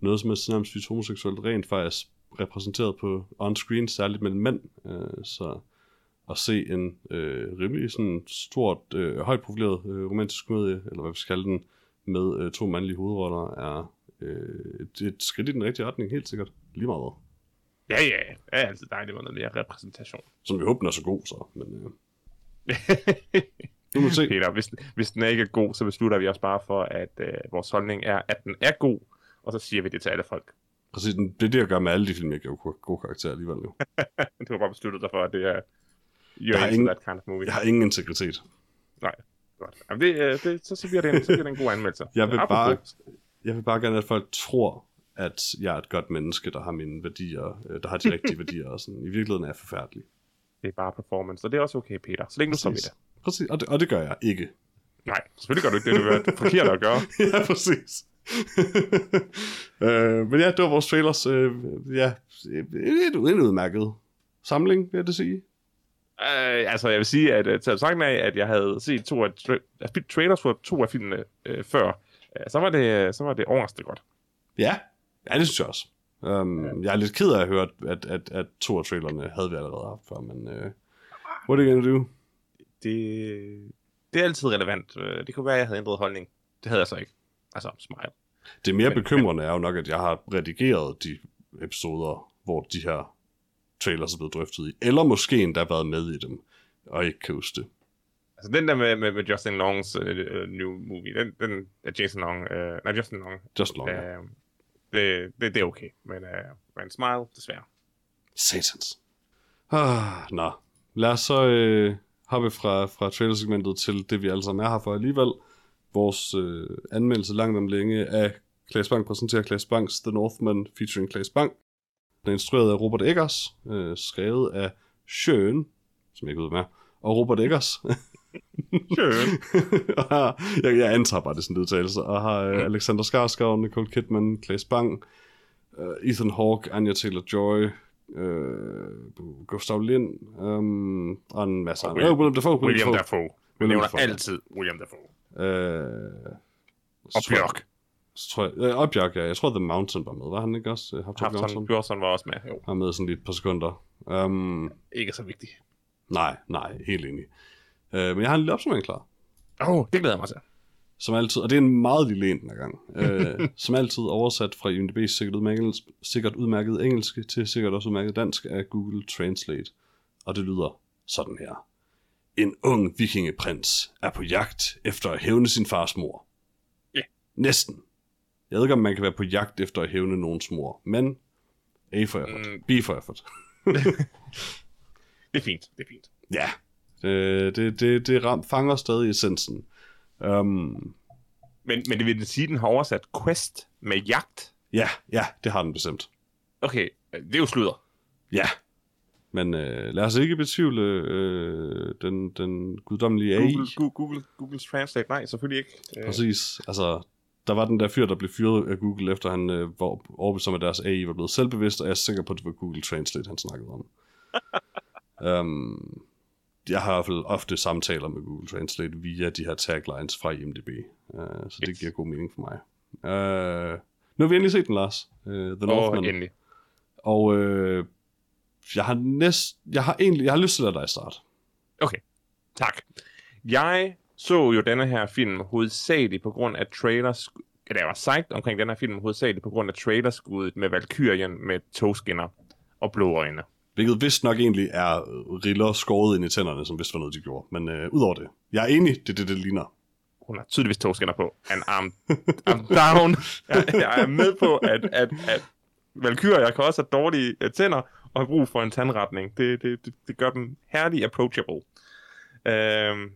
noget, som er nærmest homoseksuelt rent faktisk repræsenteret på on-screen, særligt mellem mænd. Uh, så at se en øh, rimelig sådan stort, øh, højt profileret øh, romantisk komedie, eller hvad vi skal kalde den, med øh, to mandlige hovedroller, er øh, et, et skridt i den rigtige retning, helt sikkert. Lige meget Ja, ja, det er altid dejligt med noget mere repræsentation. Som vi håber, er så god, så. Men, øh. nu må se. Peter, hvis, hvis den ikke er god, så beslutter vi os bare for, at øh, vores holdning er, at den er god, og så siger vi det til alle folk. Præcis, det er det, jeg gør med alle de film, jeg giver gode karakterer alligevel nu. du har bare besluttet dig for, at det er You're jeg ingen, that kind of movie. Jeg har ingen integritet. Nej, godt. Jamen det, øh, det, så, så, bliver det en, så bliver det en god anmeldelse. jeg, vil bare, jeg vil bare gerne, at folk tror, at jeg er et godt menneske, der har mine værdier, øh, der har de rigtige værdier, og sådan. i virkeligheden er jeg forfærdelig. Det er bare performance, og det er også okay, Peter, så længe du står ved det. Præcis, og det, og det gør jeg ikke. Nej, selvfølgelig gør du ikke det, du er forkert at gøre. ja, præcis. øh, men ja, det var vores trailers. Øh, ja, et, et udmærket samling, vil jeg det sige. Uh, altså, jeg vil sige, at uh, til sagt af, at jeg havde set to af tra- trailers for to af filmene uh, før, uh, så var det, så var det overraskende godt. Ja, ja det synes jeg også. Um, ja. Jeg er lidt ked af at høre, at, at, at to af trailerne havde vi allerede haft før, men uh, what are you gonna do? Det, det er altid relevant. Det kunne være, at jeg havde ændret holdning. Det havde jeg så ikke. Altså, smile. Det mere bekymrende er jo nok, at jeg har redigeret de episoder, hvor de her trailers er blevet drøftet i, eller måske endda været med i dem, og ikke kan huske det. Altså den der med, med, med Justin Longs uh, new movie, den, den er Jason Long, uh, nej Justin Long. Justin Long, uh, ja. det, det, det er okay, men, uh, men Smile, desværre. Satans. Ah, nå. Lad os så øh, hoppe fra, fra trailersegmentet til det, vi alle sammen er her for alligevel. Vores øh, anmeldelse langt om længe af Klaas Bang præsenterer Klaas Bangs The Northman featuring Klaas Bang. Den er instrueret af Robert Eggers, øh, skrevet af Sjøen, som jeg ikke ved med, og Robert Eggers. Har, jeg, jeg antager bare, det er sådan en udtalelse, og har øh, Alexander Skarsgård, Nicole Kidman, Klaas Bang, øh, Ethan Hawke, Anya Taylor-Joy, øh, Gustav Lind, øhm, og en masse andre. William- Øh, William Dafoe. William Dafoe. Dafoe. Vi William Dafoe. altid William Dafoe. Øh, Og Bjørk. Så tror jeg, øh, og Bjørk, ja. Jeg tror, The Mountain var med. Var han ikke også? Hafton Johnson? Bjørson var også med. Jo, Han med sådan lige et par sekunder. Um, ikke så vigtigt. nej, nej, helt enig. Uh, men jeg har en lille opsummering klar. Åh, oh, det glæder jeg mig til. Som altid, og det er en meget lille en den her gang. Uh, som altid oversat fra IMDb's sikkert udmærket, sikkert udmærket engelske til sikkert også udmærket dansk af Google Translate. Og det lyder sådan her. En ung vikingeprins er på jagt efter at hævne sin fars mor. Ja. Næsten. Jeg ved ikke, om man kan være på jagt efter at hævne nogens mor, men A for effort. Mm. B for effort. Det er fint, det er fint. Ja. Det, det, det, det ram, fanger stadig essensen. Um, Men, men det vil sige, at den har oversat quest med jagt. ja, ja, det har den bestemt. Okay, det er jo sludder. Ja. Men øh, lad os ikke betvivle øh, den, den guddommelige AI. Google, Google, Google, Google Translate, nej, selvfølgelig ikke. Øh, Præcis. Altså, der var den der fyr, der blev fyret af Google, efter han øh, var overbevist om, at deres AI var blevet selvbevidst, og jeg er sikker på, at det var Google Translate, han snakkede om. um, jeg har i hvert fald ofte samtaler med Google Translate via de her taglines fra IMDb, uh, så det Yes. giver god mening for mig. Uh, nu har vi endelig set den, Lars. Uh, The Northman. endelig. Og øh, jeg har næst, jeg har egentlig, jeg har lyst til at lade dig starte. Okay, tak. Jeg så jo denne her film hovedsageligt på grund af trailers... Eller jeg var sejt omkring den her film hovedsageligt på grund af trailerskuddet med Valkyrien med togskinner og blå øjne. Hvilket vist nok egentlig er riller skåret ind i tænderne, som vist var noget, de gjorde. Men øh, udover det, jeg er enig, det er det, det ligner. Hun har tydeligvis togskinner på. And I'm, I'm down. Jeg, jeg er med på, at, at, at Valkyrier kan også have dårlige øh, tænder og har brug for en tandretning. Det, det, det, det gør dem herlig approachable. Øhm,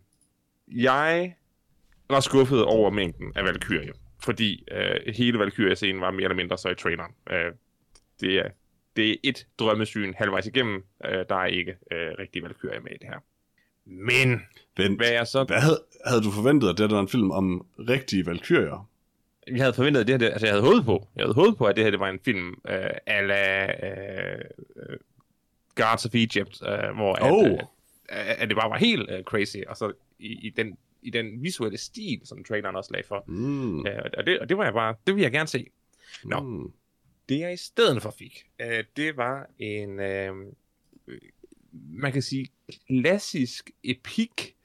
jeg var skuffet over mængden af Valkyrie, fordi øh, hele Valkyrie-scenen var mere eller mindre så i traileren. Øh, det, er, det er et drømmesyn halvvejs igennem. Øh, der er ikke øh, rigtig Valkyrie med i det her. Men Men, hvad er så hvad havde, havde du forventet, at det var en film om rigtige valkyrier? jeg havde forventet, at det her, det, altså jeg havde håbet på, jeg havde håbet på, at det her det var en film øh, a la øh, øh, Guards of Egypt, øh, hvor at, Oh. øh, at det bare var helt øh, crazy, og så i, i, den, i den visuelle stil, som traileren også lagde for. Mm. Øh, og, det, og det var jeg bare, det ville jeg gerne se. Nå. Mm. Det jeg i stedet for fik, øh, det var en, øh, man kan sige, klassisk epik,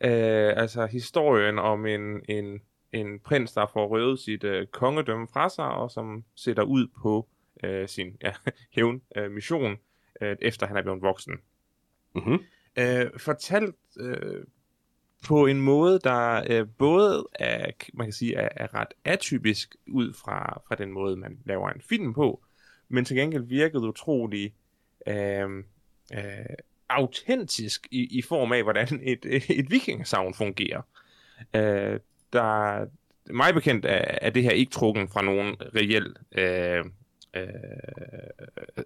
øh, altså historien om en, en, en prins, der får røvet sit øh, kongedømme fra sig, og som sætter ud på øh, sin ja, hævn øh, mission, øh, efter han er blevet voksen. Mm-hmm. Øh, fortalt øh, på en måde, der øh, både er, man kan sige, er, er ret atypisk ud fra, fra den måde, man laver en film på, men til gengæld virkede utrolig øh, øh, autentisk i, i form af, hvordan et, et vikingesavn fungerer. Øh, der, mig bekendt er, er det her ikke trukken fra nogen reel øh, øh,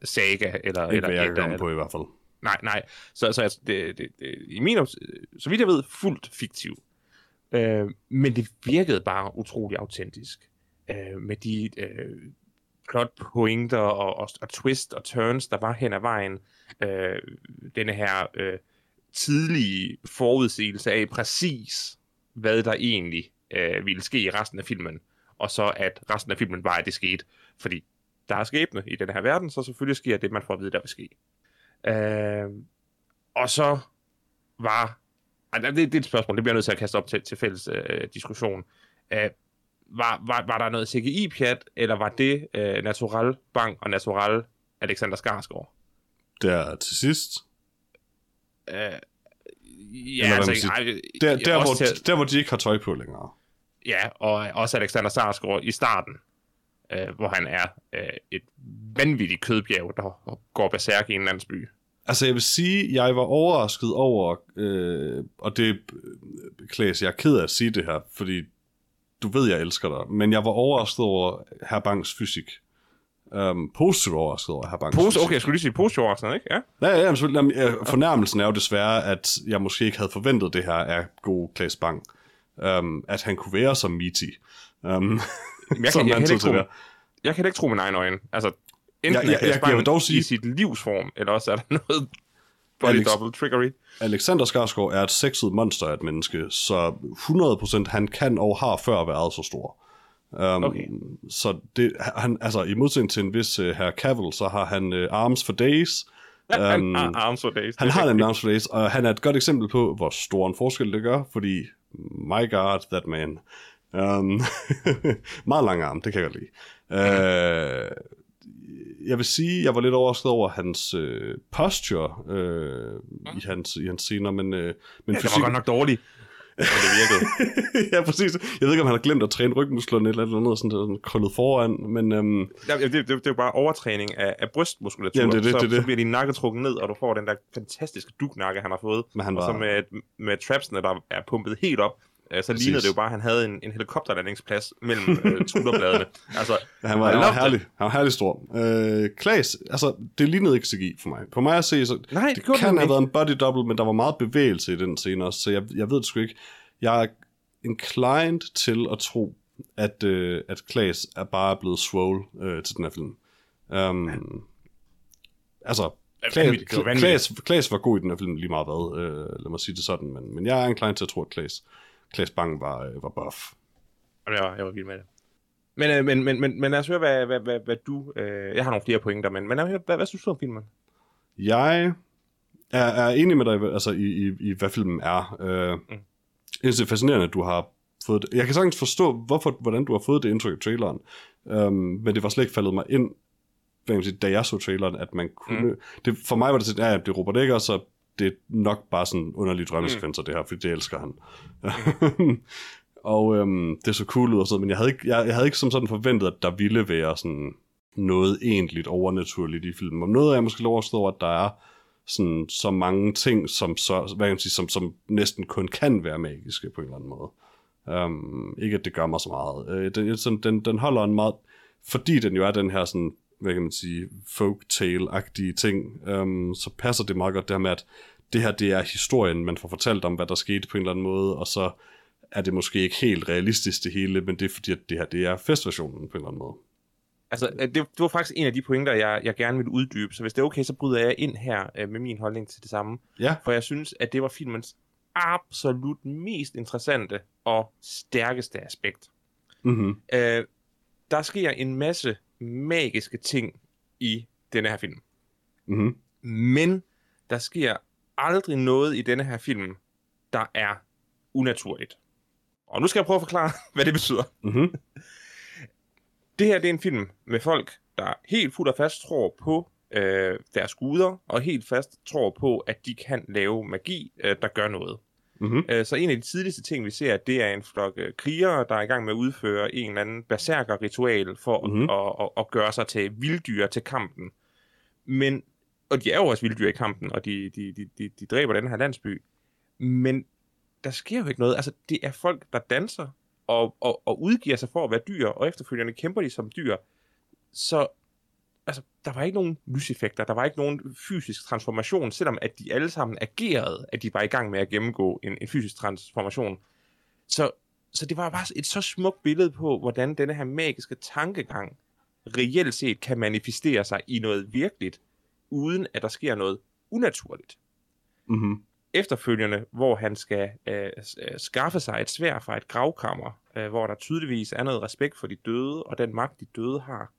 saga, eller, Ikke eller, jeg eller, på i hvert fald. Nej, nej. Så, så altså, det, det, det, i min ops- så vidt jeg ved, fuldt fiktiv. Øh, men det virkede bare utrolig autentisk. Øh, med de øh, plot pointer og, og, og twist og turns, der var hen ad vejen. Øh, denne her øh, tidlige forudsigelse af præcis, hvad der egentlig øh, ville ske i resten af filmen. Og så at resten af filmen var, at det skete. Fordi der er skæbne i den her verden, så selvfølgelig sker det, man får at vide, der vil ske. Øh, og så var... Ej, det, det er et spørgsmål, det bliver jeg nødt til at kaste op til, til fælles øh, diskussion. Øh, var, var, var der noget CGI-pjat, eller var det øh, Natural Bang og Natural Alexander Skarsgård? Der til sidst. Øh, ja, altså, siger. ej, Der, der, hvor, til- der, hvor de ikke har tøj på længere. Ja, og også Alexander Skarsgård i starten, øh, hvor han er øh, et vanvittig kødbjerg, der går berserk i en landsby. Altså, jeg vil sige, jeg var overrasket over, øh, og det, Klaas, jeg er ked af at sige det her, fordi du ved, jeg elsker dig, men jeg var overrasket over herr Bangs fysik. Um, positivt overrasket over herr Bangs Pose, fysik. okay, jeg skulle lige sige positiv overraskende, ikke? Ja. Ja, ja, jamen, øh, fornærmelsen er jo desværre, at jeg måske ikke havde forventet det her af god Klaas Bang. Um, at han kunne være som Meaty. Um, Jamen, jeg, som kan, jeg, han kan ikke tro, jeg kan ikke tro mine egne øjne. Altså, enten Jeg- jeg- er jeg- jeg dog sige- i sit livsform, eller også er der noget body Alex- double trickery. Alexander Skarsgård er et sexet monster af et menneske, så 100% han kan og har før været så stor. Um, Okay. Så det, han, altså, i modsætning til en vis uh, herr Cavill, så har han uh, arms for days. Ja, han Øhm, har arms for days. Han har en arms for days, og han er et godt eksempel på, hvor stor en forskel det gør, fordi, my god, that man. Um, meget lang arm, det kan jeg godt lide. Uh, jeg vil sige, jeg var lidt overrasket over hans øh, posture øh, i, hans, i hans scener, men, øh, men Ja, det var godt nok dårligt. Men det virkede. ja, præcis. Jeg ved ikke, om han har glemt at træne rygmusklerne eller eller andet, sådan, sådan krøllet foran, men øhm, Ja, det, det, det er jo bare overtræning af, af brystmuskulatur. Jamen, det er det, så, det det. så bliver din nakke trukket ned, og du får den der fantastiske duknakke, han har fået. Men han Og så var- med, med trapsene, der er pumpet helt op, øh, så Præcis. lignede det jo bare, at han havde en, en helikopterlandingsplads mellem øh, skulderbladene. Altså, han var, han var herlig. Han var herlig stor. Øh, Klaas, altså, det lignede ikke CGI for mig. For mig at se, så Nej, det det kan have ikke. været en body double, men der var meget bevægelse i den scene også, så jeg, jeg ved det sgu ikke. Jeg er inclined til at tro, at, øh, at Klaas er bare blevet swole øh, til den her film. Um, altså, var vanvittigt. Klaas, Klaas var god i den her film lige meget hvad, øh, lad mig sige det sådan, men, men jeg er inclined til at tro, at Klaas, Klaas Bang var, øh, var buff. Jamen, jeg, var, vild med det. Men, øh, men, men, men, men lad os høre, hvad, hvad, hvad, hvad du... Øh, jeg har nogle flere pointer, men, men lad os høre, hvad, hvad synes du om filmen? Jeg er, er enig med dig altså, i, i, i, hvad filmen er. Uh, mm. Det er fascinerende, at du har fået det. Jeg kan sagtens forstå, hvorfor, hvordan du har fået det indtryk i traileren, um, men det var slet ikke faldet mig ind, hvad man sige, da jeg så traileren, at man kunne... Mm. Det, for mig var det sådan, ja, ja, det er Robert Eggers, så det er nok bare sådan underlige drømmesekvenser, mm. det her, fordi det elsker han. Mm. og øhm, det så cool ud og sådan, men jeg havde, ikke, jeg, jeg havde ikke som sådan forventet, at der ville være sådan noget egentligt overnaturligt i filmen. Og noget af jeg måske lov at over, at der er sådan, så mange ting, som, så, hvad kan man sige, som, som næsten kun kan være magiske på en eller anden måde. Um, ikke at det gør mig så meget. Uh, den, sådan, den, den holder en meget, fordi den jo er den her sådan, hvad kan man sige, folktale-agtige ting, um, så passer det meget godt det her med, at det her, det er historien, man får fortalt om, hvad der skete på en eller anden måde, og så er det måske ikke helt realistisk det hele, men det er fordi, at det her, det er festversionen på en eller anden måde. Altså, øh, det, det var faktisk en af de pointer, jeg, jeg gerne vil uddybe, så hvis det er okay, så bryder jeg ind her øh, med min holdning til det samme. Ja, For jeg synes, at det var filmens absolut mest interessante og stærkeste aspekt. mm-hmm. Øh, der sker en masse magiske ting i denne her film. Mm-hmm. Men der sker aldrig noget i denne her film, der er unaturligt. Og nu skal jeg prøve at forklare, hvad det betyder. Mm-hmm. Det her det er en film med folk, der helt fuldt og fast tror på øh, deres guder, og helt fast tror på, at de kan lave magi, øh, der gør noget. Mm-hmm. Øh, så en af de tidligste ting, vi ser, det er en flok øh, krigere, der er i gang med at udføre en eller anden berserker-ritual for Mhm. mm-hmm. at, at, at gøre sig til vilddyr til kampen. Men, og de er jo også vilddyr i kampen, og de, de, de, de, de dræber den her landsby. Men der sker jo ikke noget. Altså, det er folk, der danser og, og, og udgiver sig for at være dyr, og efterfølgende kæmper de som dyr. Så altså, der var ikke nogen lyseffekter, der var ikke nogen fysisk transformation, selvom at de alle sammen agerede, at de var i gang med at gennemgå en, en fysisk transformation. Så, så det var bare et så smukt billede på, hvordan denne her magiske tankegang reelt set kan manifestere sig i noget virkeligt, uden at der sker noget unaturligt. Mm-hmm. Efterfølgende, hvor han skal øh, øh, skaffe sig et svær fra et gravkammer, øh, hvor der tydeligvis er noget respekt for de døde og den magt, de døde har,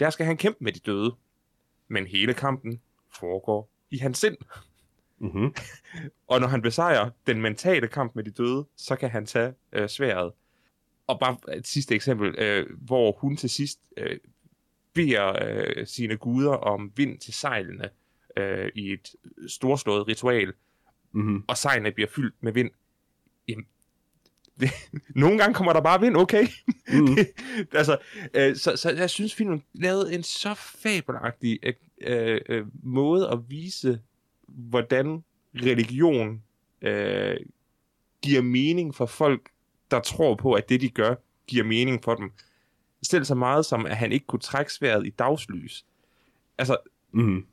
der skal han kæmpe med de døde. Men hele kampen foregår i hans sind. Mm-hmm. Og når han besejrer den mentale kamp med de døde, så kan han tage øh, sværet. Og bare et sidste eksempel, øh, hvor hun til sidst øh, beder øh, sine guder om vind til sejlene øh, i et storslået ritual, Mm-hmm. og sejlene bliver fyldt med vind. Jamen, det, nogle gange kommer der bare vind, okay? Mm. altså, øh, så, så jeg synes, filmen lavede en så fabelagtig øh, øh, måde at vise, hvordan religion øh, giver mening for folk, der tror på, at det, de gør, giver mening for dem. Selv så meget som, at han ikke kunne trække sværet i dagslys. Altså, Mm.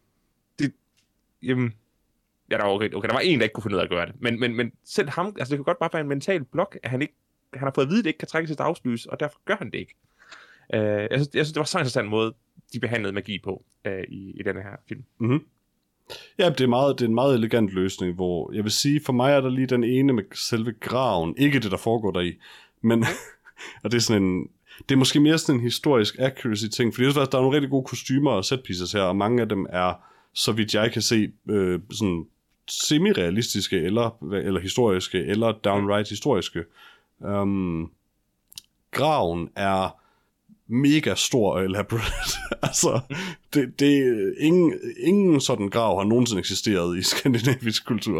jamen, ja, der var, okay, okay, der var en, der ikke kunne finde ud af at gøre det. Men, men, men selv ham, altså det kan godt bare være en mental blok, at han ikke, han har fået at vide, at det ikke kan trække sit dagslys, og derfor gør han det ikke. Uh, jeg, synes, jeg synes, det var så en interessant måde, de behandlede magi på uh, i, i denne her film. Mm-hmm. Ja, det er, meget, det er en meget elegant løsning, hvor jeg vil sige, for mig er der lige den ene med selve graven, ikke det, der foregår der i, men, og det er sådan en, det er måske mere sådan en historisk accuracy ting, fordi der er nogle rigtig gode kostymer og set pieces her, og mange af dem er, så vidt jeg kan se, øh, sådan semi-realistiske, eller, eller historiske, eller downright historiske. Um, graven er mega stor og elaborate. altså, det, det, ingen, ingen sådan grav har nogensinde eksisteret i skandinavisk kultur.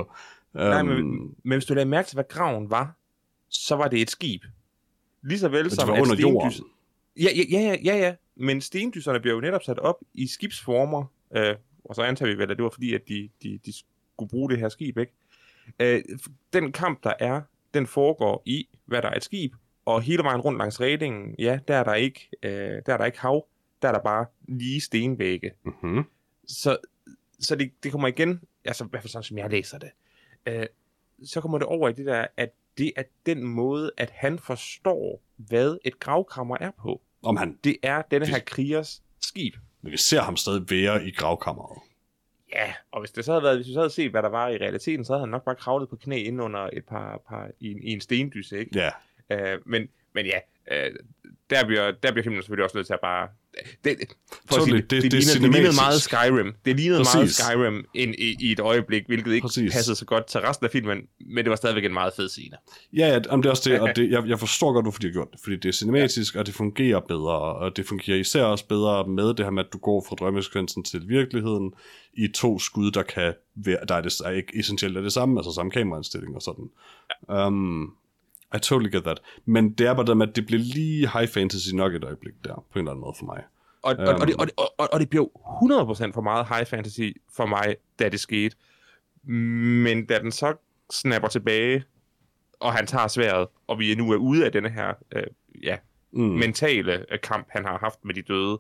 Um, Nej, men, men hvis du lagde mærke til, hvad graven var, så var det et skib. Lige så vel det som var at under jorden. Ja, ja, ja, ja, ja, ja. Men stendyserne bliver jo netop sat op i skibsformer, øh, og så antager vi vel, at det var fordi, at de, de, de skulle bruge det her skib, ikke? Øh, den kamp, der er, den foregår i, hvad der er et skib, og hele vejen rundt langs redingen, ja, der er der ikke, øh, der er der ikke hav, der er der bare lige stenvægge. Mm-hmm. Så, så det, det kommer igen, altså i hvert fald sådan, som jeg læser det, øh, så kommer det over i det der, at det er den måde, at han forstår, hvad et gravkammer er på. Om han, Det er denne Det- her krigers skib. men vi ser ham stadig være i gravkammeret. Ja, og hvis det så havde været, hvis vi så havde set, hvad der var i realiteten, så havde han nok bare kravlet på knæ ind under et par, par i, en, i en stendyse, ikke? Ja, Øh, men, men ja, øh, der, bliver, der bliver filmen selvfølgelig også nødt til at bare... Det, det, for at sige, Det- det, det, det lignede, det lignede meget Skyrim. Det lignede meget Præcis. Skyrim ind i, i et øjeblik, hvilket ikke Præcis. passede så godt til resten af filmen, men det var stadigvæk en meget fed scene. ja, ja om det er også det, og det, jeg, jeg forstår godt, hvorfor de har gjort det, fordi det er cinematisk, og det fungerer bedre, og det fungerer især også bedre med det her med, at du går fra drømmesekvensen til virkeligheden i to skud, der kan være, der er, det, er ikke essentielt er det samme, altså samme kameraindstilling og sådan. Um, I totally get that. Men det er bare det med, at det bliver lige high fantasy nok et øjeblik der, på en eller anden måde for mig. Og, og, og, det, og, det, og, og det blev 100% for meget high fantasy for mig, da det skete. Men da den så snapper tilbage, og han tager sværet, og vi nu er ude af denne her øh, ja, Mm. mentale øh, kamp, han har haft med de døde,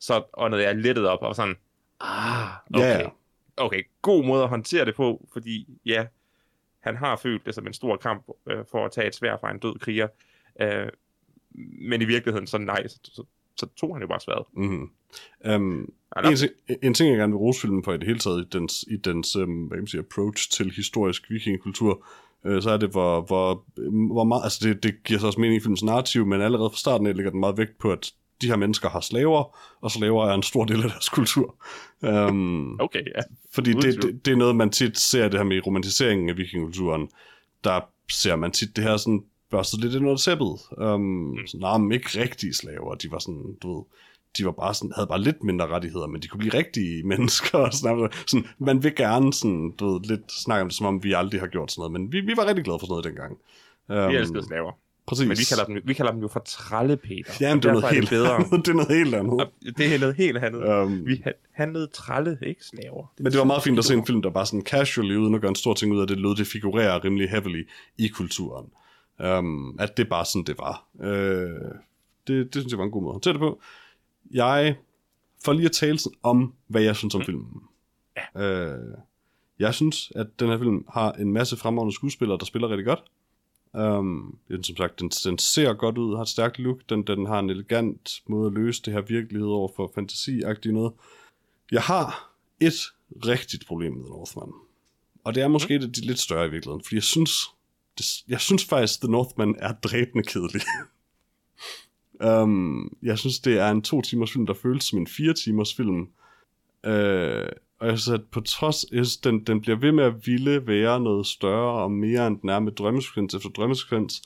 så åndede jeg lettet op og sådan, ah, okay. Ja. Okay, god måde at håndtere det på, fordi ja, han har følt det som en stor kamp øh, for at tage et svær fra en død kriger. Øh, men i virkeligheden, så nej, så, så, så tog han jo bare sværet. Mm-hmm. Um, Ja, en, ting, en ting, jeg gerne vil rose filmen for i det hele taget, i dens, i dens um, hvad kan man sige, approach til historisk vikingekultur, øh, så er det, hvor, hvor, hvor meget, altså det, det giver så også mening i filmens narrativ, men allerede fra starten af ligger den meget vægt på, at de her mennesker har slaver, og slaver er en stor del af deres kultur. Um, Okay, ja. fordi det, det, det er noget, man tit ser det her med romantiseringen af vikingekulturen. Der ser man tit det her sådan børstet lidt ind under sæppet. Um, mm. nej, men ikke rigtige slaver. De var sådan, du ved, de var bare sådan, havde bare lidt mindre rettigheder, men de kunne blive rigtige mennesker. Og sådan, sådan, man vil gerne sådan, du ved, lidt snakke om det, som om vi aldrig har gjort sådan noget. Men vi, vi var rigtig glade for sådan noget dengang. Um, Vi elskede slaver. Præcis. Men vi kalder dem, vi kalder dem jo for trællepeter. Ja, men det er noget Derfor helt bedre. andet. det er noget helt andet. det er noget helt andet. Um, Vi ha- handlede trælle, ikke slaver. Men det var meget fint at se en film, der bare sådan casually, uden at gøre en stor ting ud af det, lød det figurerer rimelig heavily i kulturen. Um, at det bare sådan, det var. Uh, det, det synes jeg var en god måde at det på. Jeg får lige at tale sådan om, hvad jeg synes om filmen. Ja. Uh, jeg synes, at den her film har en masse fremragende skuespillere, der spiller rigtig godt. Um, som sagt, den, den ser godt ud, har et stærkt look, den, den har en elegant måde at løse det her virkelighed over for fantasi noget. Jeg har et rigtigt problem med Northman. Og det er måske mm. det lidt større i virkeligheden, fordi jeg synes, det, jeg synes faktisk, The Northman er dræbende kedelig. um, jeg synes, det er en to timers film, der føles som en fire timers film. Uh, og jeg synes, at på trods, jeg synes, den, den bliver ved med at ville være noget større og mere, end den er med drømmesekvens efter drømmesekvens.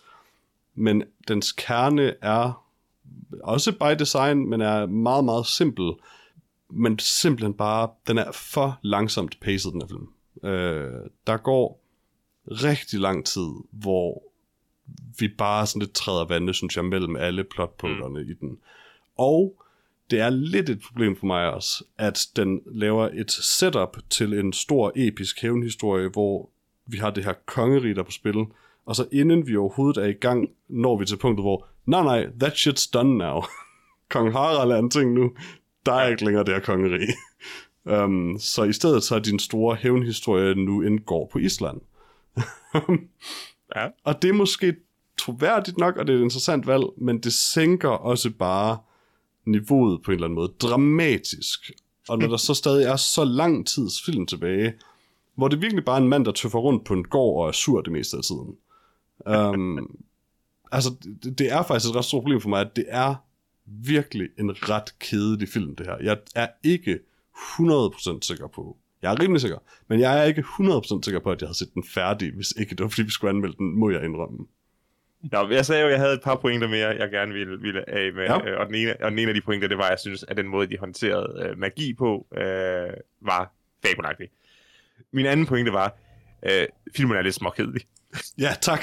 Men dens kerne er også by design, men er meget, meget simpel men simpelthen bare, den er for langsomt paced, den her film. Øh, der går rigtig lang tid, hvor vi bare sådan lidt træder vande, synes jeg, mellem alle plotpunkterne mm. i den. Og det er lidt et problem for mig også, at den laver et setup til en stor episk hævnhistorie, hvor vi har det her kongerige der på spil, og så inden vi overhovedet er i gang, når vi til punktet, hvor, nej nej, that shit's done now. Kong Harald er en ting nu, der er ikke længere det her kongerige. um, så i stedet så er din store hævnhistorie nu indgår på Island. Ja. Og det er måske troværdigt nok, og det er et interessant valg, men det sænker også bare niveauet på en eller anden måde dramatisk. Og når der så stadig er så lang tids film tilbage, hvor det virkelig bare er en mand, der tøffer rundt på en gård og er sur det meste af tiden. Um, altså, det, det er faktisk et ret stort problem for mig, at det er virkelig en ret kedelig film, det her. Jeg er ikke 100% sikker på, jeg er rimelig sikker, men jeg er ikke 100% sikker på, at jeg havde set den færdig, hvis ikke det var, fordi vi skulle anmelde den, må jeg indrømme. Nå, jeg sagde jo, at jeg havde et par pointer mere, jeg gerne ville, ville af med. Ja. Ja. Og, den ene, og den ene af de pointer, det var, at jeg synes, at den måde, de håndterede øh, magi på, øh, var fabelagtig. Min anden pointe var, øh, filmen er lidt småkedelig. Ja, tak.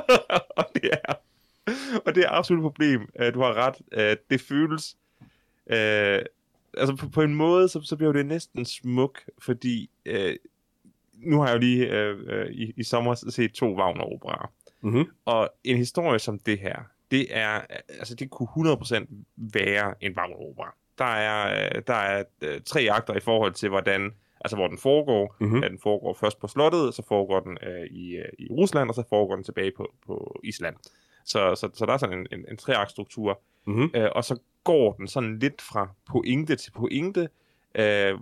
og det er og det er absolut et problem. Øh, Du har ret. Øh, Det føles... Øh, altså på, på en måde, så, så bliver det næsten smuk, fordi øh, nu har jeg jo lige øh, øh, i, i sommer set to Wagner-operaer. Mm-hmm. Og en historie som det her, det er, altså det kunne 100% være en Wagner-opera. Der er, øh, der er øh, tre akter i forhold til, hvordan, altså hvor den foregår. Mhm. Ja, den foregår først på slottet, så foregår den øh, i, øh, i Rusland, og så foregår den tilbage på, på Island. Så, så, så der er sådan en, en, en treaktstruktur. Mm-hmm. Øh, og så går den sådan lidt fra pointe til pointe, øh,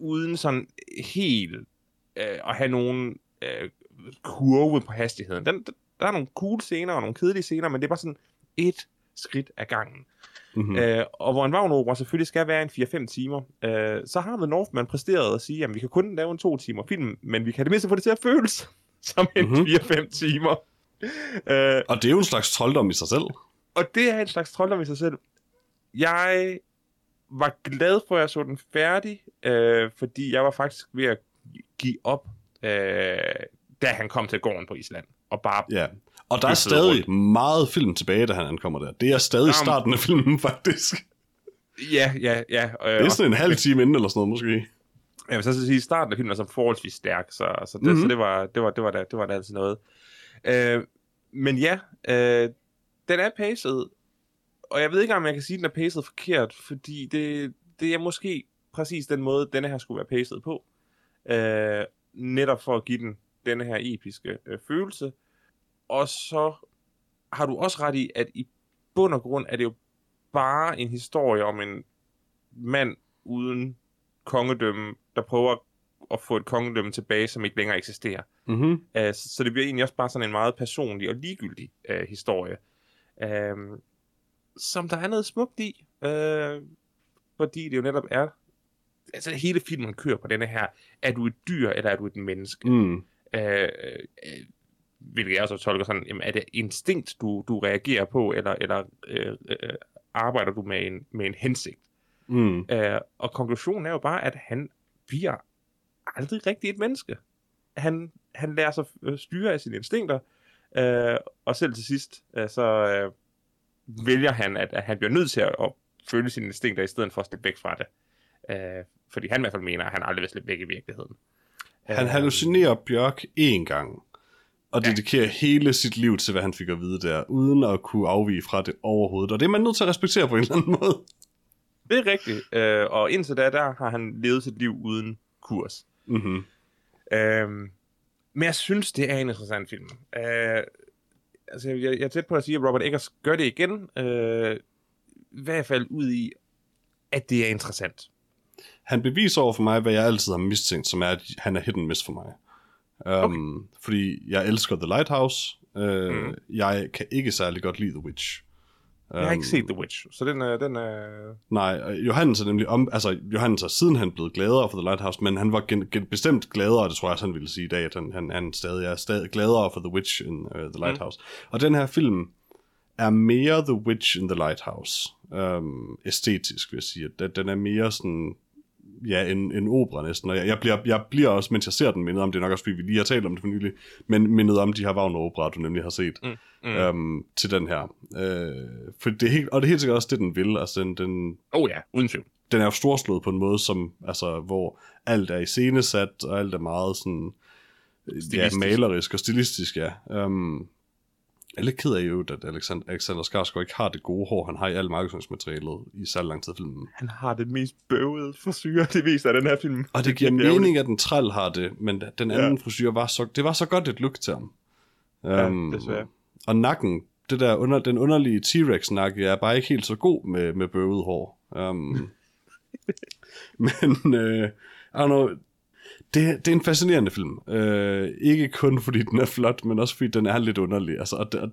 uden sådan helt øh, at have nogen øh, kurve på hastigheden. Den, der er nogle cool scener og nogle kedelige scener, men det er bare sådan et skridt ad gangen. Mm-hmm. Mm. Øh, og hvor en Wagner-opera selvfølgelig skal være en 4-5 timer, øh, så har The Northman præsteret at sige, at vi kan kun lave en to timer film, men vi kan det mindste få det til at føles som en Mhm. mm-hmm. 4-5 timer. Øh, Og det er jo en slags trolddom i sig selv. og det er en slags trolddom i sig selv. Jeg var glad for, at jeg så den færdig, øh, fordi jeg var faktisk ved at give op, øh, da han kom til gården på Island. Og bare, Ja. Og der er stadig meget film tilbage, da han ankommer der. Det er stadig Jamen. starten af filmen, faktisk. ja, ja, ja. Øh, Det er sådan en halv time inden, eller sådan noget, måske. Jeg vil så sige, at starten af filmen er så forholdsvis stærk, så, så, det, Mhm. mm-hmm. så det, var, det, var, det, var da, det var da altid noget. Øh, men ja, øh, den er paced, og jeg ved ikke, om jeg kan sige, at den er paced forkert, fordi det, det er måske præcis den måde, denne her skulle være paced på. Øh, netop for at give den denne her episke øh, følelse. Og så har du også ret i, at i bund og grund er det jo bare en historie om en mand uden kongedømme, der prøver at få et kongedømme tilbage, som ikke længere eksisterer. Mm-hmm. Uh, så, så det bliver egentlig også bare sådan en meget personlig og ligegyldig uh, historie. Uh, som der er noget smukt i, uh, fordi det jo netop er, altså hele filmen kører på denne her, er du et dyr, eller er du et menneske? Mm. Uh, uh, hvilket jeg også tolker sådan, jamen, er det instinkt, du, du reagerer på, eller, eller uh, uh, arbejder du med en, med en hensigt? Mm. Uh, og konklusionen er jo bare, at han bliver aldrig rigtig et menneske. Han, han lærer sig øh, styre af sine instinkter, uh, og selv til sidst, uh, så uh, vælger han, at, at han bliver nødt til at, at følge sine instinkter, i stedet for at slippe væk fra det. Uh, fordi han i hvert fald mener, at han aldrig vil slippe væk i virkeligheden. Han hallucinerer Bjørk én gang, og dedikerer hele sit liv til, hvad han fik at vide der, uden at kunne afvige fra det overhovedet. Og det er man nødt til at respektere på en eller anden måde. Det er rigtigt, øh, og indtil da, der har han levet sit liv uden kurs. Mm-hmm. Øhm, men jeg synes, det er en interessant film. Øh, altså, jeg, jeg er tæt på at sige, at Robert Eggers gør det igen. Øh, I hvert fald ud i, at det er interessant. Han beviser over for mig, hvad jeg altid har mistænkt, som er, at han er hit and miss for mig. Um, okay. Fordi jeg elsker The Lighthouse. Uh, mm. Jeg kan ikke særlig godt lide The Witch. Jeg har ikke set The Witch, så den er... Den er... Nej, og Johannes er nemlig om, altså Johannes er siden han blevet gladere for The Lighthouse, men han var gen, gen, bestemt gladere, det tror jeg også han ville sige i dag, at han, han, han stadig er stadig gladere for The Witch end uh, The Lighthouse. Mm. Og den her film er mere The Witch end The Lighthouse, um, æstetisk vil jeg sige. Den, den er mere sådan ja, en, en opera næsten. Og jeg, jeg, bliver, jeg bliver også, mens jeg ser den, mindet om, det er nok også, fordi vi lige har talt om det for nylig, men mindet om de her Wagner-opera, du nemlig har set, Mm, mm. øhm, til den her. Øh, for det er helt, og det er helt sikkert også det, den vil. Altså, den, den, Oh ja, uden tvivl. den er jo storslået på en måde, som, altså, hvor alt er iscenesat, og alt er meget sådan, øh, ja, Stilistisk. malerisk og stilistisk, ja. Um, jeg er lidt ked af jo, at Alexander, Alexander Skarsgård ikke har det gode hår, han har i alt markedsføringsmaterialet i så lang tid filmen. Han har det mest bøvede frisyr, det viser af den her film. Og det giver er virkelig mening, at den træl har det, men den anden ja. frisyr var så, det var så godt et look til ham. Ja, Øhm, desværre. Og nakken, det der under, den underlige T-Rex-nakke, er bare ikke helt så god med, med bøvet hår. Um, men, øh, I don't know, det, det er en fascinerende film. Øh, ikke kun fordi den er flot, men også fordi den er lidt underlig. Altså, og det, og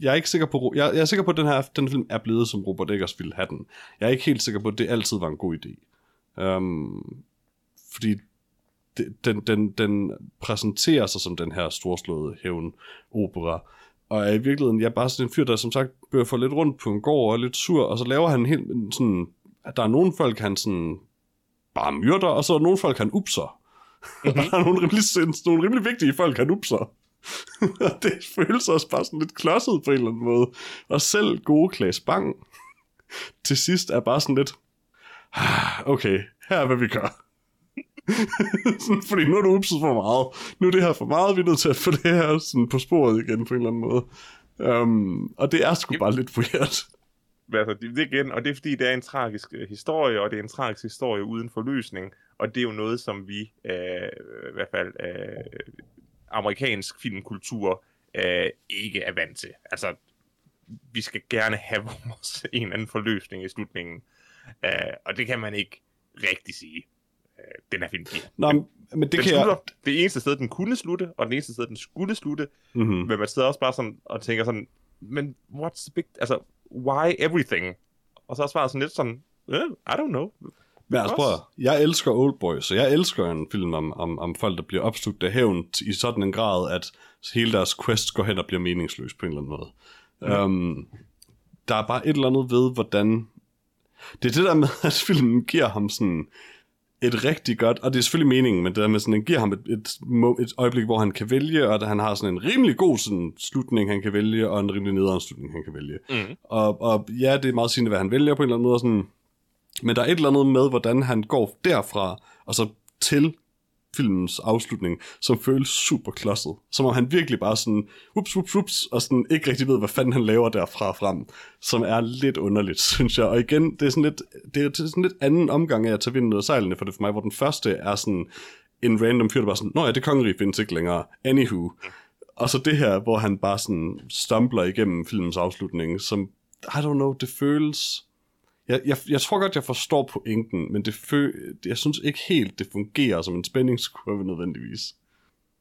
jeg er ikke sikker på, jeg, jeg er sikker på, at den her den film er blevet, som Robert Eggers ville have den. Jeg er ikke helt sikker på, at det altid var en god idé. Um, fordi det, den, den, den præsenterer sig som den her storslåede hævn-opera, og er i virkeligheden, jeg er bare sådan en fyr, der som sagt bør få lidt rundt på en gård og er lidt sur, og så laver han helt sådan, at der er nogle folk, han sådan bare myrder, og så er der nogle folk, han upser og der er nogle rimelig, sinds- nogle rimelig vigtige folk, han upser. og det føles også bare sådan lidt klodset på en eller anden måde. Og selv gode Klaas Bang til sidst er bare sådan lidt, "Ah, okay, her er hvad vi gør. sådan, fordi nu er du upset for meget. Nu er det her for meget, vi er nødt til at få det her sådan på sporet igen på en eller anden måde. Um, og det er sgu bare lidt weird. Altså, det, igen, og det er fordi, det er en tragisk øh, historie, og det er en tragisk historie uden forløsning, og det er jo noget, som vi, øh, i hvert fald øh, amerikansk filmkultur, øh, ikke er vant til. Altså, vi skal gerne have vores en eller anden forløsning i slutningen, øh, og det kan man ikke rigtig sige, øh, den her film giver. Nå, men men det den kan slutter, jeg... det eneste sted, den kunne slutte, og den eneste sted, den skulle slutte, Mm-hmm. men man sidder også bare sådan og tænker sådan, men what's the big, altså, why everything? Og så er svaret sådan lidt sådan, eh, I don't know. Men altså, at- jeg elsker Oldboy, så jeg elsker en film om, om, om folk, der bliver opslugt af hævn i sådan en grad, at hele deres quest går hen og bliver meningsløs på en eller anden måde. Mm. Um, der er bare et eller andet ved, hvordan... Det er det der med, at filmen giver ham sådan et rigtig godt, og det er selvfølgelig meningen, men det der med sådan, den giver ham et, et, et øjeblik, hvor han kan vælge, og at han har sådan en rimelig god sådan, slutning, han kan vælge, og en rimelig nederen slutning, han kan vælge. Mm. Og, og ja, det er meget sigende, hvad han vælger på en eller anden måde. Sådan. Men der er et eller andet med, hvordan han går derfra, og så til filmens afslutning, som føles super klodset. Som om han virkelig bare sådan, ups, ups, ups, og sådan ikke rigtig ved, hvad fanden han laver derfra og frem. Som er lidt underligt, synes jeg. Og igen, det er sådan lidt, det er sådan lidt anden omgang af at tage vinden ud af sejlene for det for mig, hvor den første er sådan en random fyr, der bare sådan, nå ja, det kongerige findes ikke længere. Anywho. Og så det her, hvor han bare sådan stumbler igennem filmens afslutning, som, I don't know, det føles... Jeg, jeg, jeg tror godt, jeg forstår pointen, men det fø, jeg synes ikke helt, det fungerer som en spændingskurve nødvendigvis.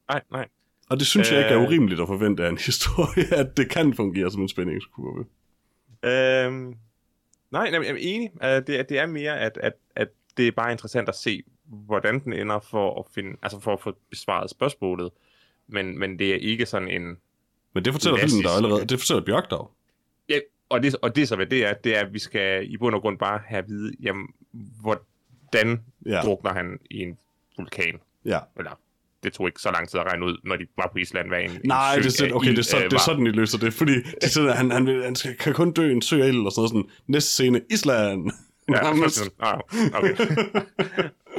Nej, nej. Og det synes øh... jeg ikke er Øh. urimeligt at forvente af en historie, at det kan fungere som en spændingskurve. Øhm, nej, nej, jeg er enig. Uh, det, er- det er mere, at, at, at det er bare interessant at se, hvordan den ender for at finde, altså for at få besvaret spørgsmålet. Men, men det er ikke sådan en... Men det fortæller Klassisk. filmen der allerede. Det fortæller Bjørk dog. Ja, og det, og det så hvad det er, det er, at vi skal i bund og grund bare have at vide, jamen, hvordan Ja, drukner han i en vulkan? ja. Eller, det tog ikke så lang tid at regne ud, når de var på Island, hvad en, Nej, en det er, sådan, okay, det er, ild, så, øh, det er var. sådan, de løser det. Fordi de sådan, han, han, han skal, kan kun dø i en sø af ild, og sådan, sådan næste scene, Island. Ja, Nærmest. sådan, ah, okay.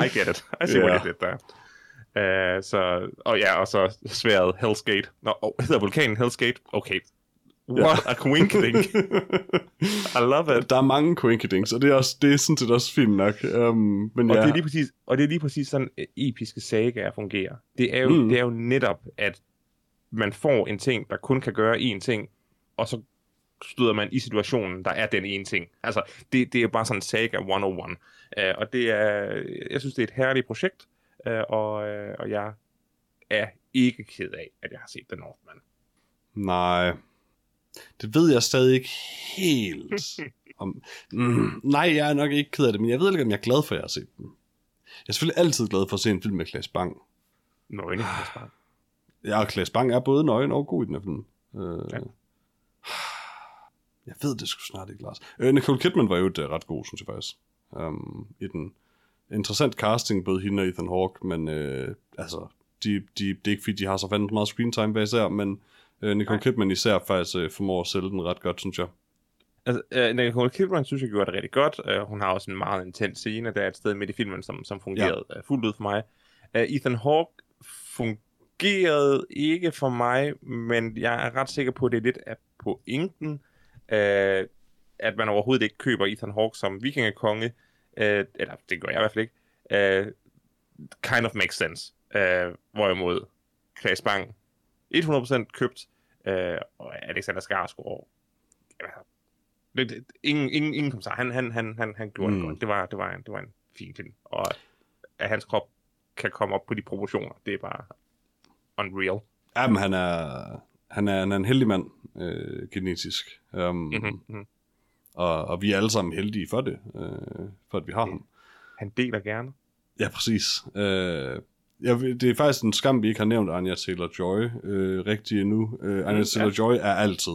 I get it. I see Ja. what you did there. Uh, så, og ja, og så sværet Hell's Gate. Nå, oh, hedder vulkanen Hell's Gate? Okay. What a coinkydink. I love it. Der er mange coinkydings, og det er, også, det er sådan set også fint nok. Um, men Og, ja, det er lige præcis, og det er lige præcis sådan, øh, episke sagaer fungerer. Det er, jo, Mm. det er jo netop, at man får en ting, der kun kan gøre én ting, og så støder man i situationen, der er den ene ting. Altså, det, det er bare sådan en saga 101. Uh, og det er, jeg synes, det er et herligt projekt, uh, og, uh, og jeg er ikke ked af, at jeg har set The Northman. nej. Det ved jeg stadig ikke helt. om, mm, nej, jeg er nok ikke ked af det, men jeg ved ikke, om jeg er glad for, at jeg har set den. Jeg er selvfølgelig altid glad for at se en film med Klaas Bang. Nøgne, ah. Ja, og Klaas Bang er både nøgen og god i den her film. Øh, Ja. Jeg ved det sgu snart ikke, Lars. Øh, Nicole Kidman var jo uh, ret god, synes jeg faktisk. Um, i den. interessant casting, både hende og Ethan Hawke, men øh, altså, de, de, det er ikke fordi, de har så fandme meget screen time bag især, men øh, Nicole Nej. Kidman især faktisk øh, formår at sælge den ret godt, synes jeg. Altså, uh, Nicole Kidman synes jeg gjorde det rigtig godt. Uh, hun har også en meget intens scene, der er et sted midt i filmen, som, som fungerede ja. uh, fuldt ud for mig. Uh, Ethan Hawke fungerede ikke for mig, men jeg er ret sikker på, at det er lidt af pointen, uh, at man overhovedet ikke køber Ethan Hawke som vikingekonge. Uh, eller det gør jeg i hvert fald ikke. Uh, kind of makes sense. Uh, hvorimod Klaas Bang 100% købt, og Alexander Skarsgård altså, det, det, ingen, ingen, ingen kommentar. Han, han, han, han, han gjorde mm. Mm. det godt. Det var, det, var en, det var en fin film. Og at hans krop kan komme op på de proportioner, det er bare unreal. Ja, men han er, han er, han er en heldig mand, øh, genetisk. Um, Mm-hmm. mm-hmm. Mm-hmm. og, og vi er alle sammen heldige for det, øh, for at vi har ham. Han deler gerne. Ja, præcis. Øh, jeg, ved- det er faktisk en skam, vi ikke har nævnt Anya Taylor-Joy øh, rigtig endnu. Øh, Anya Mm, ja. Taylor-Joy er altid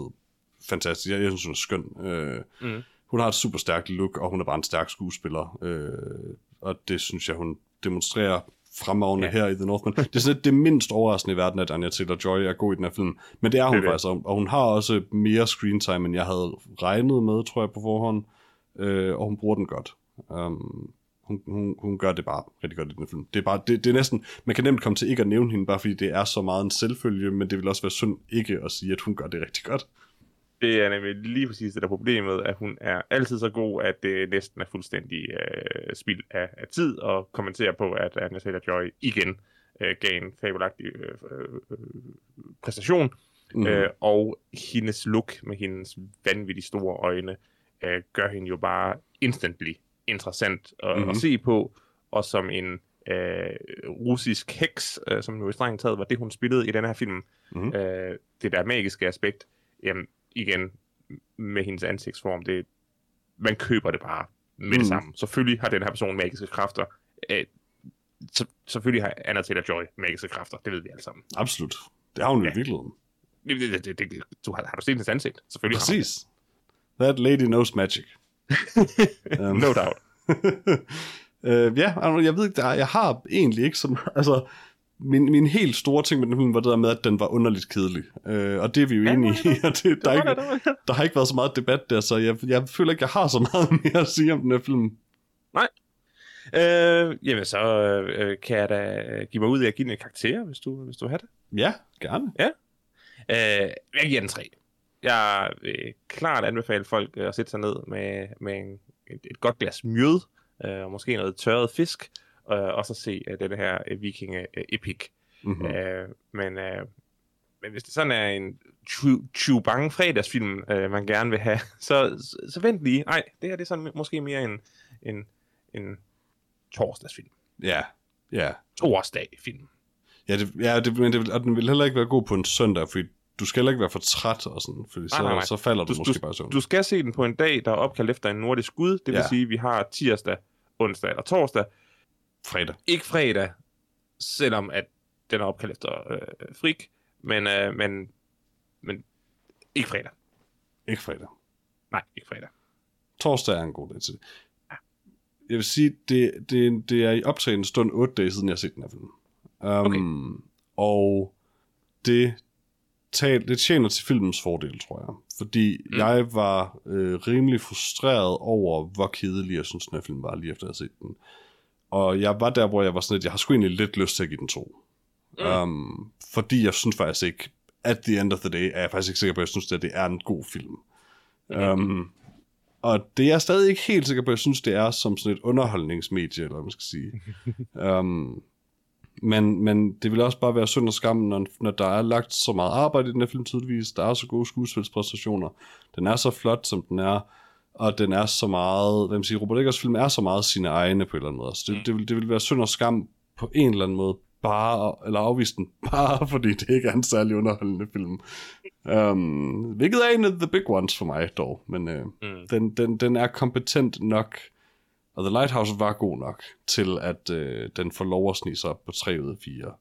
fantastisk. Jeg, jeg synes, hun er skøn. Øh, Mm. hun har et super stærkt look, og hun er bare en stærk skuespiller. Øh, og det synes jeg, hun demonstrerer fremragende Ja. her i The Northman. Det er sådan lidt det mindst overraskende i verden, at Anya Taylor-Joy er god i den her film. Men det er hun Det er faktisk, og og hun har også mere screen time, end jeg havde regnet med, tror jeg, på forhånd. Øh, og hun bruger den godt. Um, hun, hun, hun gør det bare rigtig godt i den film. Det er, bare, det, det er næsten, man kan nemt komme til ikke at nævne hende, bare fordi det er så meget en selvfølge, men det vil også være synd ikke at sige, at hun gør det rigtig godt. Det er nemlig lige præcis det der er problemet, at hun er altid så god, at det næsten er fuldstændig øh, spild af, af tid at kommentere på, at Anya Taylor-Joy igen øh, gav en fabelagtig øh, øh, præstation. Mm. Mm. Øh, og hendes look med hendes vanvittigt store øjne øh, gør hende jo bare instantly interessant at, Mhm. mm-hmm. at se på. Og som en øh, russisk heks, øh, som jo i strengt taget var det, hun spillede i den her film. Mhm. Øh, det der magiske aspekt, jamen igen med hendes ansigtsform, det, man køber det bare med mm. Mhm. det samme. Selvfølgelig har den her person magiske kræfter. Øh, så, selvfølgelig har Anna Taylor-Joy magiske kræfter, det ved vi alle sammen. Absolut. Det har hun jo Ja. i virkeligheden. Det, det, det, det, du har, har du set hendes ansigt? Selvfølgelig har hun Præcis. That lady knows magic. Um, No doubt. uh, ja, jeg ved ikke, der, jeg har egentlig ikke så meget, altså, min, min helt store ting med den film var det der med, at den var underligt kedelig. Uh, og det er vi jo Ja, enige i, og det, der, er ikke, der har ikke været så meget debat der, så jeg, jeg føler ikke, jeg har så meget mere at sige om den her film. Øh, jamen, så øh, kan jeg da give mig ud af at give den en karakter, hvis du, hvis du har det. Ja, gerne. Øh, jeg giver den 3. Jeg vil klart anbefale folk øh, at sætte sig ned med, med en, et, et godt glas mjød, øh, og måske noget tørret fisk, øh, og så se øh, den her øh, vikinge øh, epic. Mm-hmm. Øh, men, øh, men hvis det sådan er en chu- chubange fredagsfilm, øh, man gerne vil have, så, så, så vent lige. Nej, det her det er sådan måske mere en, en, en torsdagsfilm. Ja, ja. Torsdag film. Ja, det, ja det, men det, og den vil heller ikke være god på en søndag, fordi du skal heller ikke være for træt og sådan, fordi så, Nej, nej, nej. så falder du, Du- måske bare i søvn. Du skal se den på en dag, der er opkaldt efter en nordisk gud. Det vil Ja. sige, at vi har tirsdag, onsdag eller torsdag. Fredag. Ikke fredag, selvom at den er opkaldt efter øh, frik. Men, øh, men, men ikke fredag. Ikke fredag. Nej, ikke fredag. Torsdag er en god dag til det. Jeg vil sige, det, det, det er i optagende stund 8 dage siden, jeg har set den her film. Um, Og det, tal, det tjener til filmens fordel, tror jeg. Fordi mm. Jeg var øh, rimelig frustreret over, hvor kedelig jeg synes, den her film var, lige efter jeg havde set den. Og jeg var der, hvor jeg var sådan lidt, jeg har sgu egentlig lidt lyst til at give den to. Mm. Um, fordi jeg synes faktisk ikke, at the end of the day, er jeg faktisk ikke sikker på, at jeg synes, at det er en god film. Mm. Um, og det er jeg stadig ikke helt sikker på, at jeg synes, det er som sådan et underholdningsmedie, eller hvad man skal sige. um, men, men det vil også bare være synd og skam, når, når der er lagt så meget arbejde i den her film tydeligvis. Der er så gode skuespilspræstationer. Den er så flot, som den er. Og den er så meget, hvad man siger, Robert Eggers film er så meget sine egne på en eller anden måde. Så det, Mm. det, vil, det vil være synd og skam på en eller anden måde, bare, eller afvise den, bare fordi det ikke er en særlig underholdende film. Um, hvilket er en af the big ones for mig dog, men uh, Mm. den, den, den er kompetent nok, og The Lighthouse var god nok, til at uh, den får lov at snige sig op på 3 ud af 4.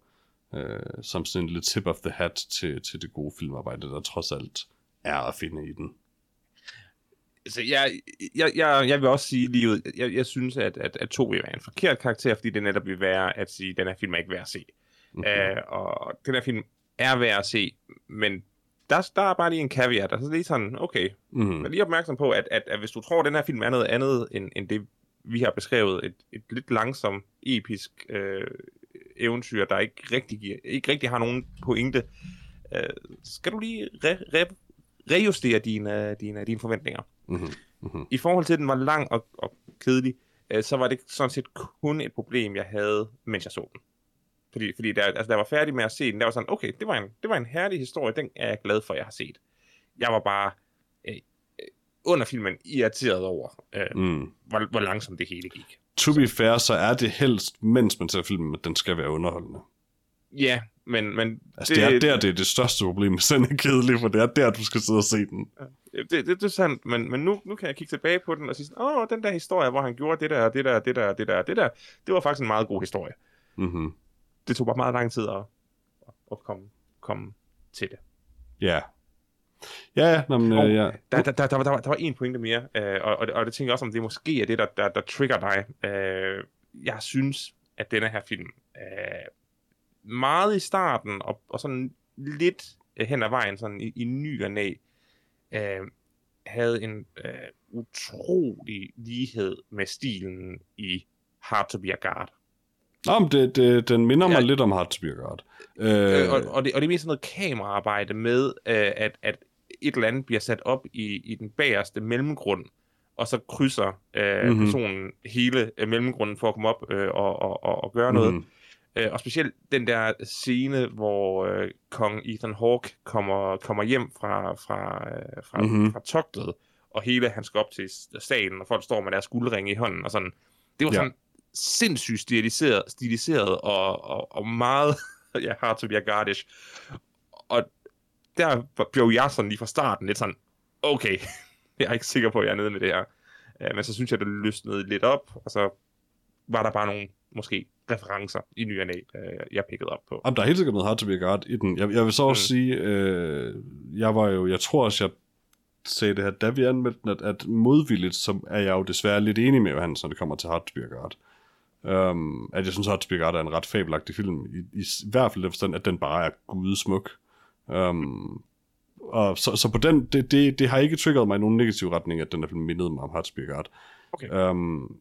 Uh, som sådan en lille tip of the hat til, til det gode filmarbejde, der trods alt er at finde i den. Altså, jeg, jeg, jeg, jeg vil også sige lige ud, jeg, jeg synes, at, at, at to vil være en forkert karakter, fordi det netop vil være at sige, at den her film er ikke værd at se. Mhm. Mm-hmm. Uh, og den her film er værd at se, men der, der er bare lige en caveat, altså lige sådan, okay, Mhm. Vær lige opmærksom på, at, at, at hvis du tror, at den her film er noget andet, end, end det, vi har beskrevet, et, et lidt langsomt, episk øh, eventyr, der ikke rigtig, giver, ikke rigtig har nogen pointe, øh, skal du lige re, re, rejustere dine, dine, dine forventninger. Mhm. Mhm. I forhold til, at den var lang og, og kedelig, øh, så var det sådan set kun et problem, jeg havde, mens jeg så den. Fordi, fordi der, altså, da jeg var færdig med at se den, der var sådan, okay, det var, en, det var en herlig historie, den er jeg glad for, jeg har set. Jeg var bare under filmen irriteret over, øh, Mm. hvor, hvor langsomt det hele gik. To be fair, så er det helst, mens man ser filmen, at den skal være underholdende. Ja, men, men Altså, det, det er der, det er det største problem, hvis den er kedelig, for det er der, du skal sidde og se den. det, det, det er sandt, men, men nu, nu kan jeg kigge tilbage på den og sige, åh, den der historie, hvor han gjorde det der, det der, det der, det der, det der, det var faktisk en meget god historie. Mhm. Det tog bare meget lang tid at, at komme, komme til det. Ja. Ja, ja, nå, men, Og øh, ja. Der, der, der, der, var, der, var, der var en pointe mere, øh, og, og, det, og det tænker jeg også, om det måske er det, der, der, der trigger dig. Øh, jeg synes, at denne her film, øh, meget i starten, og, og sådan lidt øh, hen ad vejen, sådan i, i ny og næ, øh, havde en øh, utrolig lighed med stilen i Hard to be a Guard. Nå, men det, det, den minder mig Ja. lidt om Hard to be a God. Øh, Øh, og, og, det, og det er mest sådan noget kameraarbejde med, øh, at, at et eller andet bliver sat op i, i den bagerste mellemgrund, og så krydser øh, Mhm. mm-hmm. personen hele øh, mellemgrunden for at komme op øh, og, og, og, og gøre noget. mhm. Øh, og specielt den der scene, hvor øh, kong Ethan Hawke kommer, kommer hjem fra, fra, øh, fra, Mhm. mm-hmm. fra togtet, og hele han skal op til salen, og folk står med deres guldringe i hånden, og sådan. Det var Ja. sådan sindssygt stiliseret, stiliseret og, og, og meget ja, hard to be a gardish. Der blev jeg sådan lige fra starten lidt sådan, okay, jeg er ikke sikker på, at jeg er nede med det her. Uh, men så synes jeg, det løsnede lidt op, og så var der bare nogle, måske, referencer i ny uh, jeg pikkede op på. Jamen, der er helt sikkert noget Hard to be God i den. Jeg, jeg vil så også Mm. sige, øh, jeg var jo, jeg tror også, jeg sagde det her, da vi anmeldte den, at, at modvilligt, så er jeg jo desværre lidt enig med Johannes, når det kommer til Hard to be God. Um, at jeg synes, Hard to be er en ret fabelagtig film. I, i, i hvert fald den forstand, at den bare er gudesmuk. Um, og så, så på den, det, det, det har ikke triggeret mig i nogen negativ retning, at den her film mindede mig om God. Okay. Um,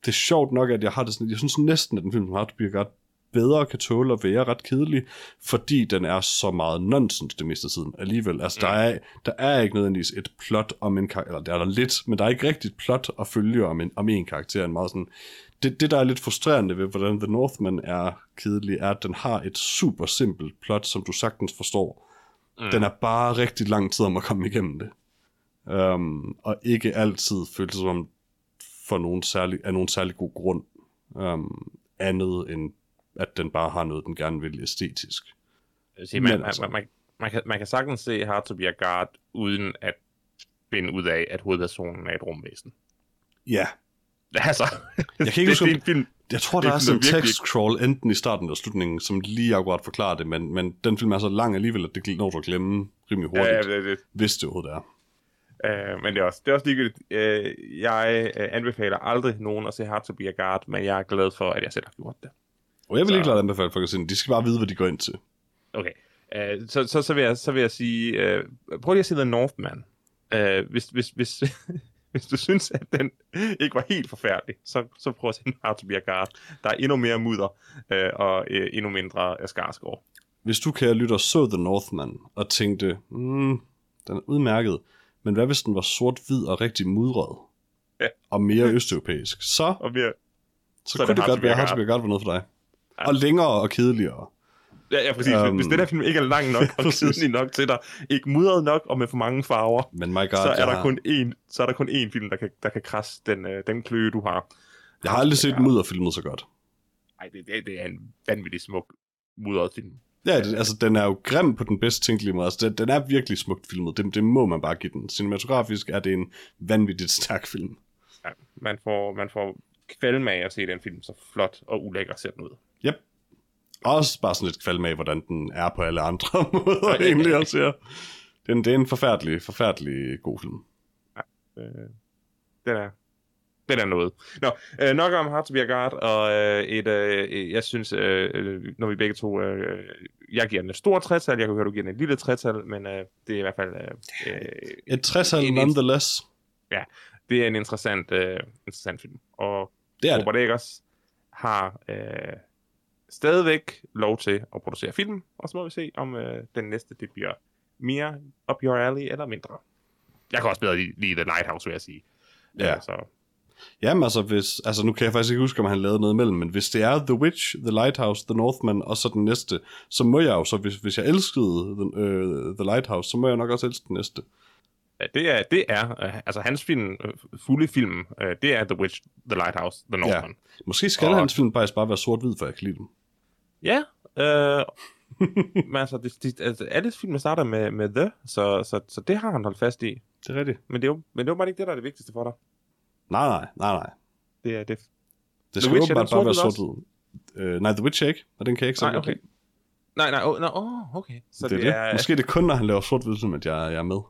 det er sjovt nok, at jeg har det sådan, jeg synes næsten, at den film som God bedre kan tåle at være ret kedelig, fordi den er så meget nonsens det meste af tiden alligevel. Altså, der, er, der er ikke nødvendigvis et plot om en karakter, eller der er der lidt, men der er ikke rigtigt plot at følge om en, om en karakter. En meget sådan, det, det, der er lidt frustrerende ved, hvordan The Northman er kedelig, er, at den har et super simpelt plot, som du sagtens forstår. Mm. Den er bare rigtig lang tid om at komme igennem det. Um, og ikke altid føles som om for nogen særlig, af nogen særlig god grund. Um, andet end at den bare har noget, den gerne vil æstetisk. Se, man, Men altså- man, man, man, kan, man kan sagtens se Hard to be a Guard, uden at finde ud af, at hovedpersonen er et rumvæsen. Ja, Altså, jeg kan ikke det, huske, det er en film. jeg tror, det der er er sådan en text crawl enten i starten eller slutningen, som lige akkurat forklarer det, men, men den film er så lang alligevel, at det når du at glemme rimelig hurtigt, Ja, det, det, hvis det overhovedet er. Uh, men det er også, det er også ligegyldigt. Uh, jeg uh, anbefaler aldrig nogen at se Hard to be a Guard, men jeg er glad for, at jeg selv har gjort det. Og jeg vil Så- ikke klart anbefale folk at se. De skal bare vide, hvad de går ind til. Okay. Uh, så, så, så, vil jeg, så vil jeg sige, uh, prøv lige at se The Northman. Uh, hvis, hvis, hvis, hvis du synes, at den ikke var helt forfærdelig, så, så prøv at se Hard to be a Guard. Der er endnu mere mudder uh, og uh, endnu mindre Skarsgård. Hvis du, kære lytter, så The Northman og tænkte, mm, den er udmærket, men hvad hvis den var sort-hvid og rigtig mudret? Ja. Og mere østeuropæisk? Så, Og mere, så, så kunne det det godt være, at Guard. var noget for dig. Ja. Og længere og kedeligere. Ja, ja, præcis. Um, hvis den her film ikke er lang nok og kedelig nok til dig, ikke mudret nok og med for mange farver, Men my god, så er der har, kun én, så er der kun én film, der kan, der kan krasse den, øh, den kløe, du har. jeg har aldrig set mudderfilmet så godt. Nej, det, det, det er en vanvittig smuk mudret film. Ja, det, altså den er jo grim på den bedst tænkelige måde. Altså, den, den er virkelig smukt filmet. Det, det må man bare give den. Cinematografisk er det en vanvittigt stærk film. Ja, man får, man får kvalme af at se den film, så flot og ulækker ser den ud. Yep. Også bare sådan lidt kvalme af, hvordan den er på alle andre måder Ja, ja, ja. egentlig også, ja. Den, det er en forfærdelig, forfærdelig god film. Øh, den er den er noget. Nå, øh, nok om Hard to be a God, og øh, et, øh, jeg synes, øh, øh, når vi begge to, øh, jeg giver den et stort trætal, jeg kan høre, du giver den et lille trætal, men øh, det er i hvert fald, øh, øh, Et 60 En- en- nonetheless. det er en interessant, øh, interessant film. Og Det er det. Robert Eggers har øh, stadigvæk lov til at producere film, og så må vi se, om øh, den næste, det bliver mere up your alley eller mindre. Jeg kan også bedre lide, lide The Lighthouse, vil jeg sige. Ja. Øh, så, Jamen altså, hvis, altså nu kan jeg faktisk ikke huske, om han lavede noget imellem, men hvis det er The Witch, The Lighthouse, The Northman og så den næste, så må jeg jo så, hvis, hvis jeg elskede The, øh, The Lighthouse, så må jeg nok også elske den næste. Ja, det er, det er øh, altså hans film, øh, fulde film, øh, det er The Witch, The Lighthouse, The Northman. Måske skal Og- hans film faktisk bare være sort-hvid, for jeg kan lide dem. Ja, øh, men altså, det, det, altså, alle film starter med, med The, så, så, så det har han holdt fast i. Det er rigtigt. Men det er jo men det er jo bare ikke det, der er det vigtigste for dig. Nej, nej, nej, nej. Det er det. Det skal er åbenbart den bare være sort-hvid. Øh, nej, The Witch er ikke, og den kan jeg ikke så Nej, okay. lide. Nej, nej, oh, no, oh, okay. Så det, er det. Er... Måske er det kun, når han laver film, at jeg, jeg er med.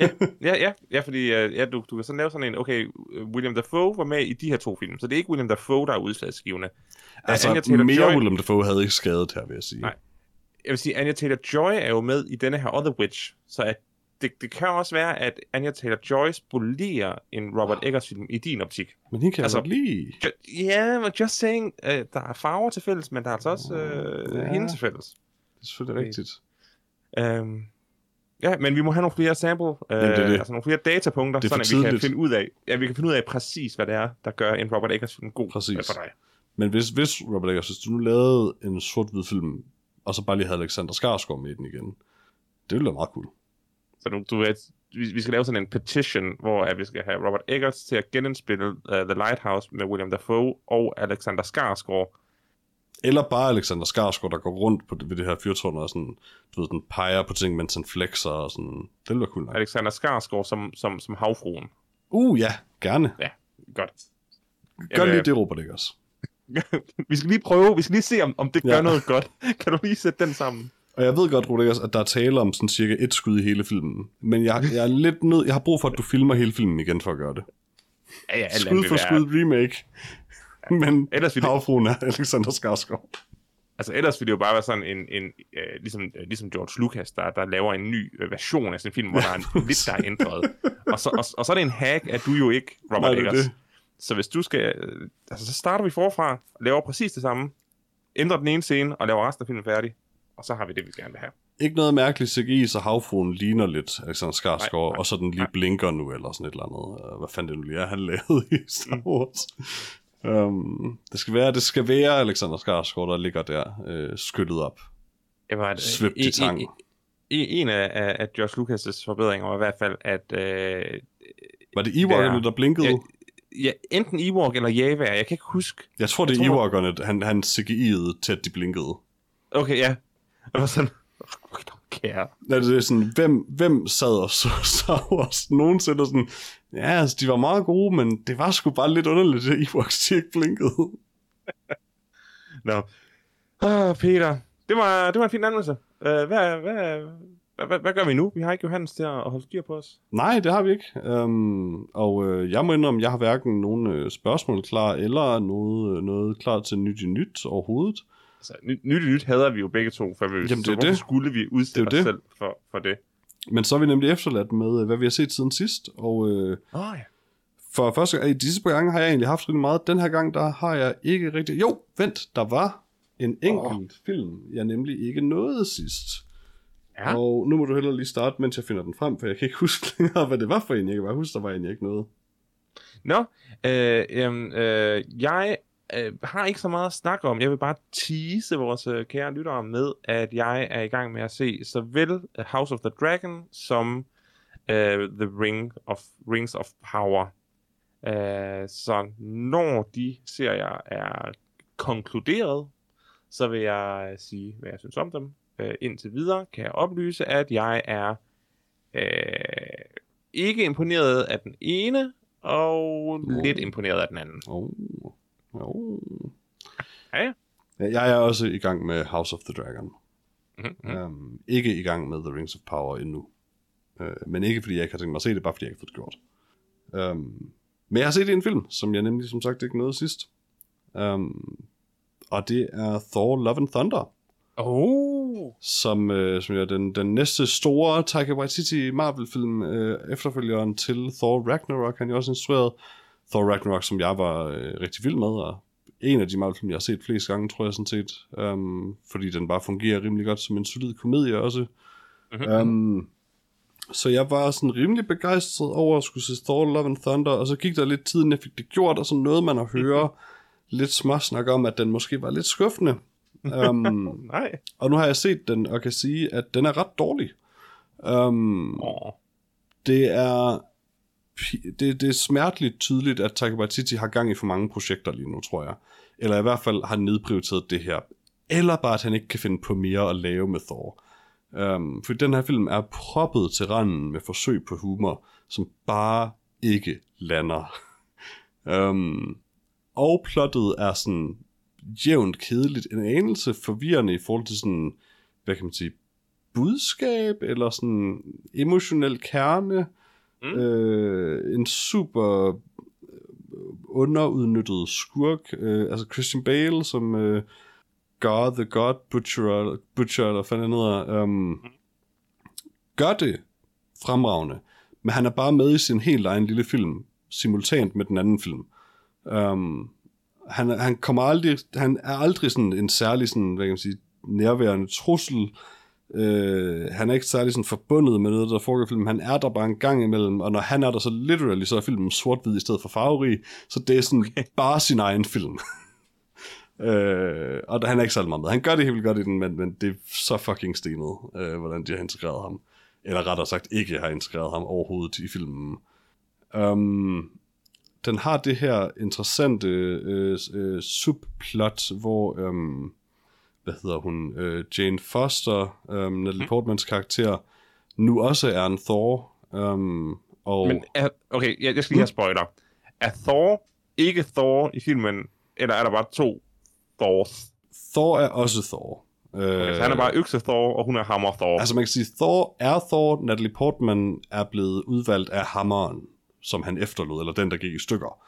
Ja, ja, ja, fordi øh, ja, du, du kan sådan lave sådan en, okay, William Dafoe var med i de her to film, så det er ikke William Dafoe, der er udslagsgivende. Altså, Anya mere Taylor-Joy- Willem Dafoe havde ikke skadet her, vil jeg sige. Nej. Jeg vil sige, Anya Taylor-Joy er jo med i denne her Other Witch, så at det, det kan også være, at Anya Taylor-Joy spolerer en Robert Eggers film i din optik. Men hende kan Altså- jeg lide. Ja, men just saying, øh, der er farver til fælles, men der er altså også øh, Ja. ja. hende til fælles. Det er selvfølgelig rigtigt. Øhm, ja, men vi må have nogle flere sample, øh, Jamen, det er det. altså nogle flere datapunkter, Det er for sådan at vi kan finde ud af, ja, vi kan finde ud af præcis, hvad det er, der gør en Robert Eggers film god Præcis. øh, for dig. Men hvis, hvis Robert Eggers, hvis du nu lavede en sort-hvid film, og så bare lige havde Alexander Skarsgård med i den igen, det ville være meget cool. Så du, du ved, vi, vi skal lave sådan en petition, hvor at vi skal have Robert Eggers til at genindspille uh, The Lighthouse med William Dafoe og Alexander Skarsgård. Eller bare Alexander Skarsgård, der går rundt på det, ved det her fyrtårn og sådan, du ved, den peger på ting, mens han flexer og sådan. Det ville være cool nok. Alexander Skarsgård som, som, som havfruen. Uh, ja, gerne. Ja, godt. Gør Jamen, lige det, Robert Eggers. vi skal lige prøve, vi skal lige se, om, om det gør Ja. noget godt. Kan du lige sætte den sammen? Og jeg ved godt, Eggers, at der er tale om sådan cirka et skud i hele filmen. Men jeg, jeg er lidt nødt, jeg har brug for, at du filmer hele filmen igen for at gøre det. Ja, ja, Skud for skud remake. Men Ellers vil det- havfruen er Alexander Skarsgård. Altså ellers ville det jo bare være sådan en, en øh, ligesom, øh, ligesom George Lucas, der, der laver en ny øh, version af sin film, hvor der er en lidt, der er ændret. Og så, og, og så er det en hack, at du jo ikke Robert Nej, er Eggers. det. Så hvis du skal... Øh, altså, så starter vi forfra, laver præcis det samme, ændrer den ene scene, og laver resten af filmen færdig. Og så har vi det, vi gerne vil have. Ikke noget mærkeligt CGI, så havfruen ligner lidt Alexander Skarsgård, Nej, nej, og så den lige nej. blinker nu, eller sådan et eller andet. Øh, Hvad fanden det nu lige er, han lavede i Star Wars. Um, det, skal være, det skal være Alexander Skarsgård, der ligger der, øh, skyllet op. Jeg var, Svøbt i tang. En, en af, af, George Lucas' forbedringer var i hvert fald, at øh, Var det Ewok'erne, Ja. der blinkede? ja, ja, enten Ewok eller Java, jeg kan ikke huske. Jeg tror, det er Ewok'erne, han, han CGI'ede til, at de blinkede. Okay, ja. Jeg var sådan, I care. Ja, det er sådan, hvem, hvem sad og så Star Wars nogensinde og sådan, ja, altså, de var meget gode, men det var sgu bare lidt underligt, at Ewoks de ikke blinkede. Nå. Ah, Peter. Det var, det var en fin anmeldelse. Uh, hvad, hvad, hvad, hvad, hvad, gør vi nu? Vi har ikke Johannes til at at holde styr på os. Nej, det har vi ikke. Um, og øh, jeg må indrømme, jeg har hverken nogen øh, spørgsmål klar, eller noget, øh, noget klar til nyt i nyt overhovedet. Altså, nyt, nyt, nyt hader vi jo begge to, for vi, Jamen, så det hvorfor det. skulle vi udsætte Det os jo selv for, for det? Men så er vi nemlig efterladt med, øh, hvad vi har set siden sidst, og øh, oh, ja. for første gang, i disse par gange har jeg egentlig haft rigtig meget. Den her gang, der har jeg ikke rigtig... Jo, vent, der var en enkelt oh. film, jeg nemlig ikke nåede sidst. Ja. Og nu må du heller lige starte, mens jeg finder den frem, for jeg kan ikke huske længere, hvad det var for en. Jeg kan bare huske, der var en, jeg ikke nåede. Nå, øh, øh, jeg øh, har ikke så meget at snakke om. Jeg vil bare tease vores øh, kære lyttere med, at jeg er i gang med at se såvel House of the Dragon som øh, The Ring of, Rings of Power. Øh, så når de serier er konkluderet, så vil jeg sige, hvad jeg synes om dem. Øh, indtil videre kan jeg oplyse, at jeg er øh, ikke imponeret af den ene, og lidt imponeret af den anden. Oh. Oh. Ja, Jeg er også i gang med House of the Dragon. Mm-hmm. Um, ikke i gang med The Rings of Power endnu. Øh, men ikke fordi jeg ikke har tænkt mig at se det, bare fordi jeg ikke har fået det gjort. Um, men jeg har set det i en film, som jeg nemlig som sagt ikke nåede sidst. Um, og det er Thor Love and Thunder, Oh. som, øh, som er den, den næste store Taika Waititi Marvel-film, øh, efterfølgeren til Thor Ragnarok. Han er jo også instrueret Thor Ragnarok, som jeg var øh, rigtig vild med, og en af de Marvel-film, jeg har set flest gange, tror jeg sådan set, um, fordi den bare fungerer rimelig godt som en solid komedie også. Mm-hmm. Um, så jeg var sådan rimelig begejstret over at skulle se Thor Love and Thunder, og så gik der lidt tid, inden jeg fik det gjort, og så nåede man at høre lidt småsnak om, at den måske var lidt skuffende. Um, Nej. og nu har jeg set den, og kan sige, at den er ret dårlig. Um, Oh. det er det, det er smerteligt tydeligt, at Taika Waititi har gang i for mange projekter lige nu, tror jeg. Eller i hvert fald har nedprioriteret det her. Eller bare, at han ikke kan finde på mere at lave med Thor. Øhm, um, for den her film er proppet til randen med forsøg på humor, som bare ikke lander. um, og plottet er sådan jævnt kedeligt, en anelse forvirrende i forhold til sådan, hvad kan man sige, budskab, eller sådan emotionel kerne. Mm. Øh, en super øh, underudnyttet skurk, øh, altså Christian Bale, som øh, God the God Butcher, Butcher eller hvad han hedder, um, gør det fremragende, men han er bare med i sin helt egen lille film, simultant med den anden film. Um, han, han kommer aldrig, han er aldrig sådan en særlig sådan, hvad kan man sige, nærværende trussel. Øh, han er ikke særlig sådan forbundet med noget, der foregår i filmen. Han er der bare en gang imellem, og når han er der, så literally, så er filmen sort-hvid i stedet for farverig. Så det er sådan okay. bare sin egen film. øh, og han er ikke særlig meget med. Han gør det helt vildt godt i den, men, men det er så fucking stenet, øh, hvordan de har integreret ham. Eller rettere sagt, ikke har integreret ham overhovedet i filmen. Um, den har det her interessante øh, øh, subplot, hvor, øh, hvad hedder hun, øh, Jane Foster, øh, Natalie Portmans karakter, nu også er en Thor. Øh, og Men er, okay, jeg, jeg skal lige have spoiler. Er Thor ikke Thor i filmen, eller er der bare to Thors? Thor er også Thor. Øh, Okay, så han er bare økse Thor, og hun er hammer Thor. Altså man kan sige, Thor er Thor, Natalie Portman er blevet udvalgt af hammeren, som han efterlod, eller den, der gik i stykker.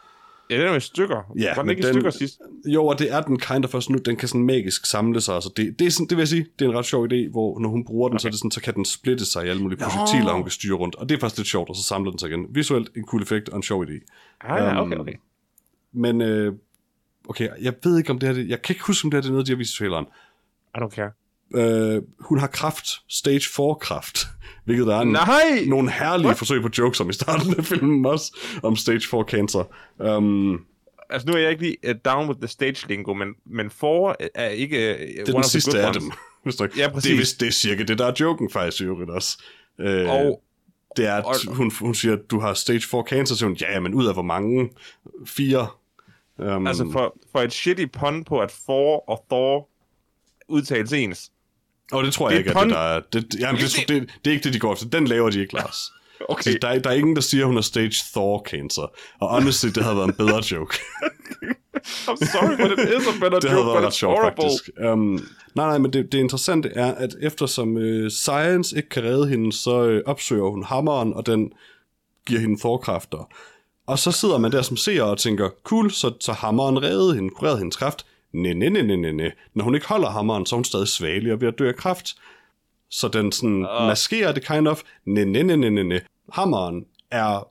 Ja, den er jo i stykker. Ja, Var den ikke i den- stykker sidst? Jo, og det er den kind of også nu, den kan sådan magisk samle sig, altså det, det, er sådan, det vil jeg sige, det er en ret sjov idé, hvor når hun bruger den, okay. så, er det sådan, så kan den splitte sig i alle mulige projektiler, hun kan styre rundt, og det er faktisk lidt sjovt, og så samler den sig igen. Visuelt en cool effekt og en sjov idé. Ah, ja, okay, Øhm, okay. Men, øh, okay, jeg ved ikke om det her, det- jeg kan ikke huske, om det her det er noget, de har vist i traileren. I don't care. Øh, hun har kraft, stage 4 kraft, hvilket der er en, Nej! nogle herlige What? forsøg på jokes om i starten af filmen også, om stage 4 cancer. Um, Altså, nu er jeg ikke lige uh, down with the stage lingo, men, men for er ikke uh, det er den sidste af dem. Hvis du ikke- Ja, det, er, præcis. vist, det er cirka det, der er joken faktisk i øvrigt også. Øh, Og, det er, at og- hun, hun siger, at du har stage 4 cancer, så hun, ja, men ud af hvor mange? Fire. Um, altså, for, for et shitty pun på, at for og Thor udtales ens. Og det tror det jeg er ikke, at det der er. Det, jamen, det, det, det, er ikke det, de går efter. Den laver de ikke, Lars. Okay. Så der, der er ingen, der siger, at hun har stage Thor cancer. Og honestly, det havde været en bedre joke. I'm sorry, but it is a better det joke, været but it's horrible. faktisk. Um, nej, nej, men det, det interessante er, at eftersom øh, Science ikke kan redde hende, så øh, opsøger hun hammeren, og den giver hende forkræfter. Og så sidder man der som seer og tænker, cool, så, så hammeren reddede hende, kurerede hendes kræft. Næ, næ, næ, næ, næ. Når hun ikke holder hammeren, så er hun stadig svagelig og ved at dø af kræft. Så den sådan uh. maskerer det kind of. Næ, næ, næ, næ, næ. Hammeren er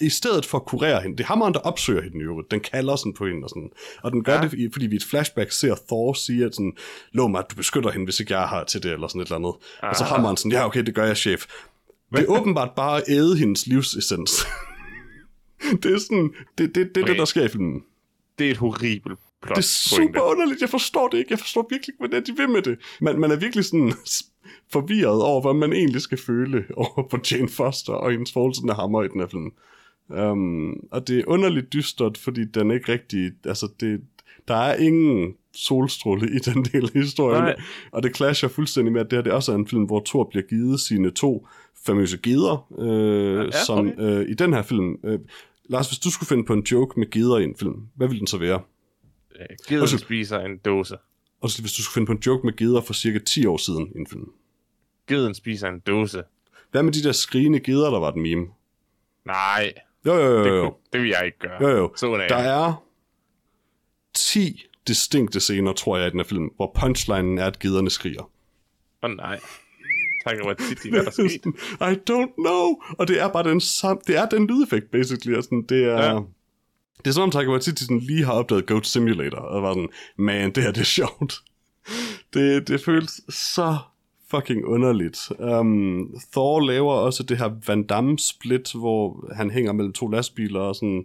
i stedet for at kurere hende, det er hammeren, der opsøger hende i øvrigt. Den kalder sådan på hende og sådan. Og den gør ja. Ja. det, fordi vi i et flashback ser Thor sige, at sådan, lov mig, at du beskytter hende, hvis ikke jeg her til det, eller sådan et eller andet. Ah. Og så hammeren sådan, ja okay, det gør jeg, chef. Det er åbenbart bare at æde hendes livsessens. det er sådan, det, det, det. Okay. det, der sker i filmen. Det er et horribelt plot Det er super underligt, jeg forstår det ikke. Jeg forstår virkelig ikke, hvordan de vil med det. Man, man er virkelig sådan forvirret over, hvad man egentlig skal føle over på Jane Foster og hendes forhold til den hammer i den her film. Um, og det er underligt dystert, fordi den ikke rigtig, altså det, der er ingen solstråle i den del af historien. Nej. Og det clasher fuldstændig med, at det her det også er en film, hvor Thor bliver givet sine to famøse geder, øh, Ja, som okay. øh, i den her film... Øh, Lars, hvis du skulle finde på en joke med geder i en film, hvad ville den så være? Giden Undskyld. spiser en dåse. Og så hvis du skulle finde på en joke med geder for cirka 10 år siden i en film. Geden spiser en dåse. Hvad med de der skrigende geder, der var den meme? Nej, Jo, jo, jo, det, jo. kunne, det vil jeg ikke gøre. jo, jo. Sådan er Der er 10 distinkte scener, tror jeg, i den her film, hvor punchlinen er, at gederne skriger. Åh oh, nej. Tak for Titi, hvad der skete. I don't know. Og det er bare den sam det er den lydeffekt, basically. Og sådan, det er... Ja. Det er som om Taika Waititi sådan lige har opdaget Goat Simulator, og var sådan, man, det her det er sjovt. Det, det føles så fucking underligt. Um, Thor laver også det her Van Damme-split, hvor han hænger mellem to lastbiler og sådan...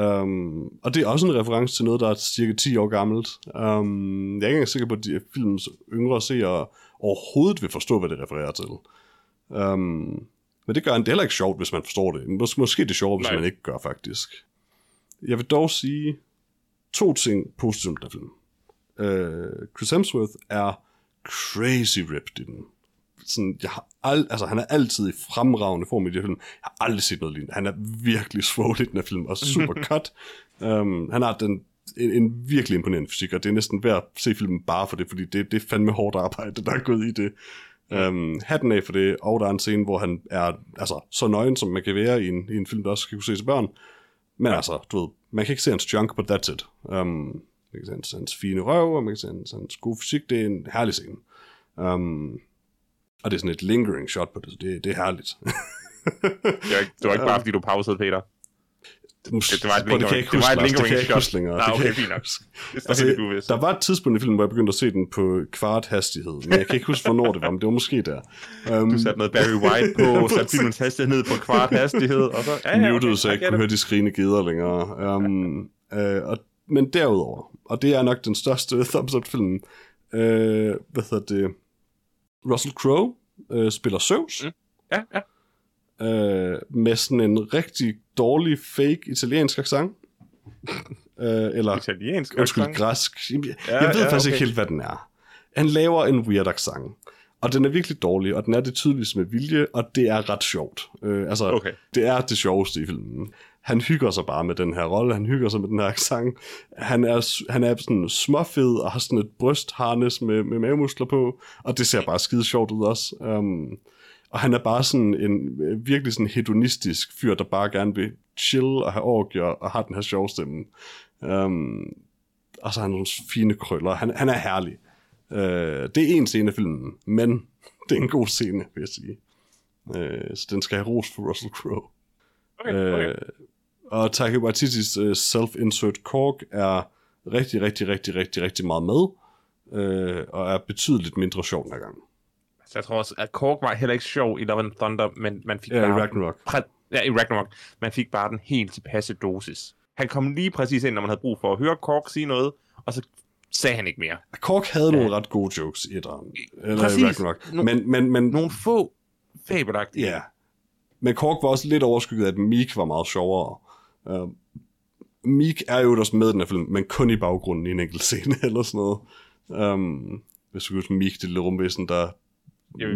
Um, og det er også en reference til noget, der er cirka 10 år gammelt. Um, jeg er ikke engang sikker på, at de filmens yngre seere overhovedet vil forstå, hvad det refererer til. Um, men det gør han det er heller ikke sjovt, hvis man forstår det. Mås- måske det er sjovt, hvis Nej. man ikke gør, faktisk. Jeg vil dog sige to ting positivt med den film. Uh, Chris Hemsworth er crazy ripped i den. Sådan, jeg har ald- altså, han er altid i fremragende form i de her film. Jeg har aldrig set noget lignende. Han er virkelig svoglet i den her film, og super cut. Um, han har den, en, en virkelig imponerende fysik, og det er næsten værd at se filmen bare for det, fordi det, det er fandme hårdt arbejde, der er gået i det. Um, hatten af for det, og der er en scene, hvor han er altså, så nøgen, som man kan være i en, i en film, der også skal kunne se til børn. Men altså, du ved, man kan ikke se hans junk, but that's it. Um, man kan se hans, hans fine røv, og man kan se hans, hans gode fysik. Det er en herlig scene. Um, og det er sådan et lingering shot på det, så det, det er herligt. Det var, ikke, det var ikke bare, fordi du pausede, Peter. Det, det var et det ikke lingering- det var et det lingering ikke shot. huske længere. Nej, Det okay, fint nok. Det Altså, du vidste. der var et tidspunkt i filmen, hvor jeg begyndte at se den på kvart hastighed, men jeg kan ikke huske, hvornår det var, men det var måske der. Um, Du satte noget Barry White på, satte filmens hastighed ned på kvart hastighed, og så... Ja, ja, muted, så jeg ikke kunne høre de skrigende geder længere. Um, øh, og, men derudover, og det er nok den største thumbs up film, øh, hvad hedder det, Russell Crowe øh, spiller Zeus, Mm. Ja, ja. Øh, med sådan en rigtig dårlig fake italiensk accent. øh, eller Italiensk. undskyld, accent. græsk. Jeg, Ja, jeg ved ja, faktisk okay. ikke helt, hvad den er. Han laver en weird accent. Og den er virkelig dårlig, og den er det tydeligst med vilje, og det er ret sjovt. Øh, altså, Okay. det er det sjoveste i filmen. Han hygger sig bare med den her rolle, han hygger sig med den her accent. Han er, han er sådan småfed og har sådan et brystharnes med, med mavemuskler på, og det ser bare skide sjovt ud også. Um, og han er bare sådan en øh, virkelig sådan hedonistisk fyr, der bare gerne vil chill og have orgier og har den her sjove stemme. Um, og så har han nogle fine krøller. Han, han er herlig. Uh, det er en scene af filmen, men det er en god scene, vil jeg sige. Uh, så den skal have ros for Russell Crowe. Okay, okay. Øh, og Taika Waititis uh, self-insert Korg er rigtig, rigtig, rigtig, rigtig, rigtig meget med, øh, og er betydeligt mindre sjov den her gang. Så jeg tror også, at Korg var heller ikke sjov i Love and Thunder, men man fik Ja, i bare... Ragnarok. Præ- ja, i Ragnarok. Man fik bare den helt tilpasse dosis. Han kom lige præcis ind, når man havde brug for at høre Korg sige noget, og så sagde han ikke mere. Korg havde nogle ret gode jokes i etteren, eller Præcis. i Ragnarok. Nu- Men, men, men, Nogle få fabelagtige. ja. Men Korg var også lidt overskygget at Meek var meget sjovere. Uh, Meek er jo også med i den her film, men kun i baggrunden i en enkelt scene eller sådan noget. Um, hvis du kan huske Meek, det lille rumvæsen, der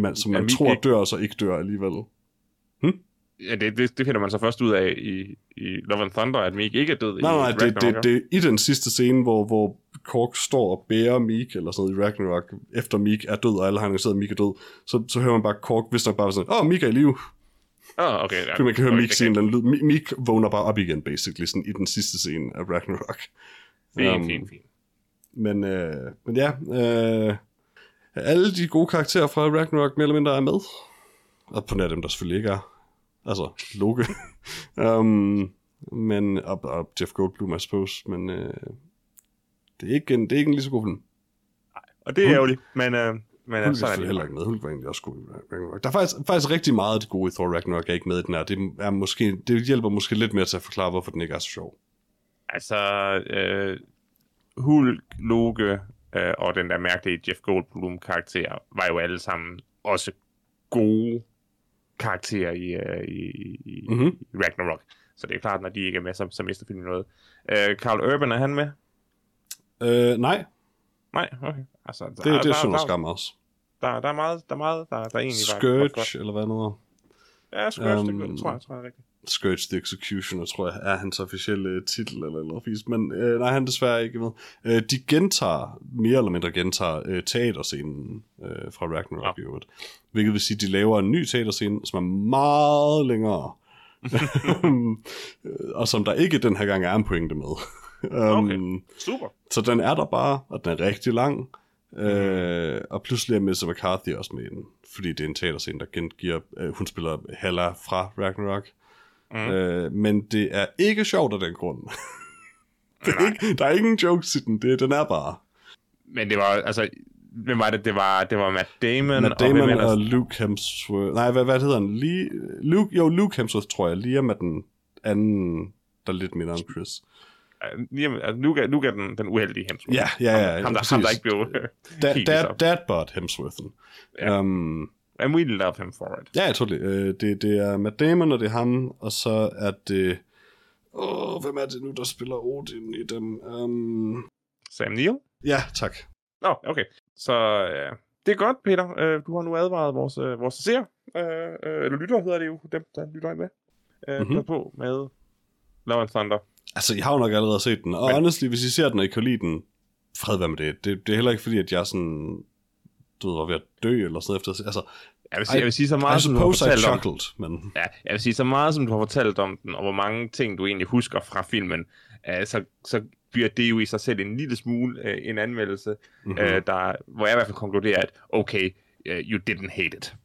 man, som man Meek tror ikke- dør, og så ikke dør alligevel. Ja, det, det, det finder man så først ud af i, i Love and Thunder, at Meek ikke er død Nej, i nej, Ragnarok. det, det, i den sidste scene, hvor, hvor Kork står og bærer Meek, eller sådan noget i Ragnarok, efter Meek er død, og alle har annonceret, at Meek er død, så, så hører man bare Kork, hvis nok bare sådan, åh, oh, Meek er i live. Ah, okay, ja. Ja, man kan høre okay, Meek sige en eller anden lyd. Me- Meek vågner bare op igen, basically, sådan i den sidste scene af Ragnarok. Fint, Um, fint, fint. Men, øh, men ja, øh, alle de gode karakterer fra Ragnarok mere eller mindre er med. Og på nær dem, der selvfølgelig ikke er. Altså, Loke. um, men, og, og Jeff Goldblum, I suppose. Men øh, det, er ikke en, det er ikke en lige så god film. Og det er Hulk- ærgerligt, men, øh, men Hulk øh, er er heller ikke med. Hulk var egentlig også god i Ragnarok. Der er faktisk, faktisk rigtig meget af det gode i Thor Ragnarok, er ikke med i den her. Det, er måske, det hjælper måske lidt mere til at forklare, hvorfor den ikke er så sjov. Altså, øh, Hulk, Loke øh, og den der mærkelige Jeff Goldblum-karakter var jo alle sammen også gode karakterer i, øh, i, i, Mhm. mm-hmm. i Ragnarok. Så det er klart, når de ikke er med, så, så mister filmen noget. Øh, Carl Urban, er han med? Øh, nej, Nej, okay. Altså, det, det er synd og skam også. Der, der, er meget, der er meget, der, der egentlig var. Scourge, eller hvad noget. Ja, Scourge, um, det, Øhm, det tror jeg, tror jeg er rigtigt. Scourge the Executioner, tror jeg, er hans officielle titel eller eller fisk, men øh, nej, han er desværre ikke med. Øh, de gentager, mere eller mindre gentager, øh, teaterscenen øh, fra Ragnarok, ja. hvilket vil sige, at de laver en ny teaterscene, som er meget længere, og som der ikke den her gang er en pointe med. Okay, um, super. så den er der bare, og den er rigtig lang. Øh, og pludselig er Melissa McCarthy også med i den, fordi det er en teaterscene, der gengiver, øh, hun spiller Hella fra Ragnarok. Mm. Øh, men det er ikke sjovt af den grund. det er ikke, der er ingen jokes i den, det, den er bare. Men det var, altså, hvem var det? Det var, det var Matt Damon, Matt og, Damon ellers? og Luke Hemsworth. Nej, hvad, hvad hedder han? Lige, Luke, jo, Luke Hemsworth, tror jeg. Liam er den anden, der er lidt mindre end Chris. Øh, lige om- altså, Luke, er- Luke er den, den uheldige Hemsworth. Ja, ja, ja. ham, der, præcis. ham, der ikke blev Da, kigget dad, op. Dadbot Hemsworthen. Ja. Um, And we love him for it. Ja, det. Øh, det. Det er Matt Damon, og det er ham, og så er det... Åh, hvem er det nu, der spiller Odin i den? Um... Sam Neill? Ja, tak. Nå, okay. Så øh, det er godt, Peter. Øh, du har nu advaret vores, øh, vores seere, øh, øh, eller lytter hedder det jo, dem, der lytter med, Mhm. mm-hmm. på med Love and Thunder. Altså, jeg har jo nok allerede set den, og Men- honestly, hvis I ser den, og I kan lide den, fred være med det. det. Det er heller ikke fordi, at jeg sådan... Du ved, var ved at dø, eller sådan efter. Altså, Jeg vil sige, I- jeg vil sige så I meget, som du har fortalt om. chuckled, men... Ja, jeg vil sige så meget, som du har fortalt om den, og hvor mange ting, du egentlig husker fra filmen, øh, så, så bliver det jo i sig selv en lille smule øh, en anmeldelse, Mhm. mm-hmm. øh, der, hvor jeg i hvert fald konkluderer, at okay, uh, you didn't hate it.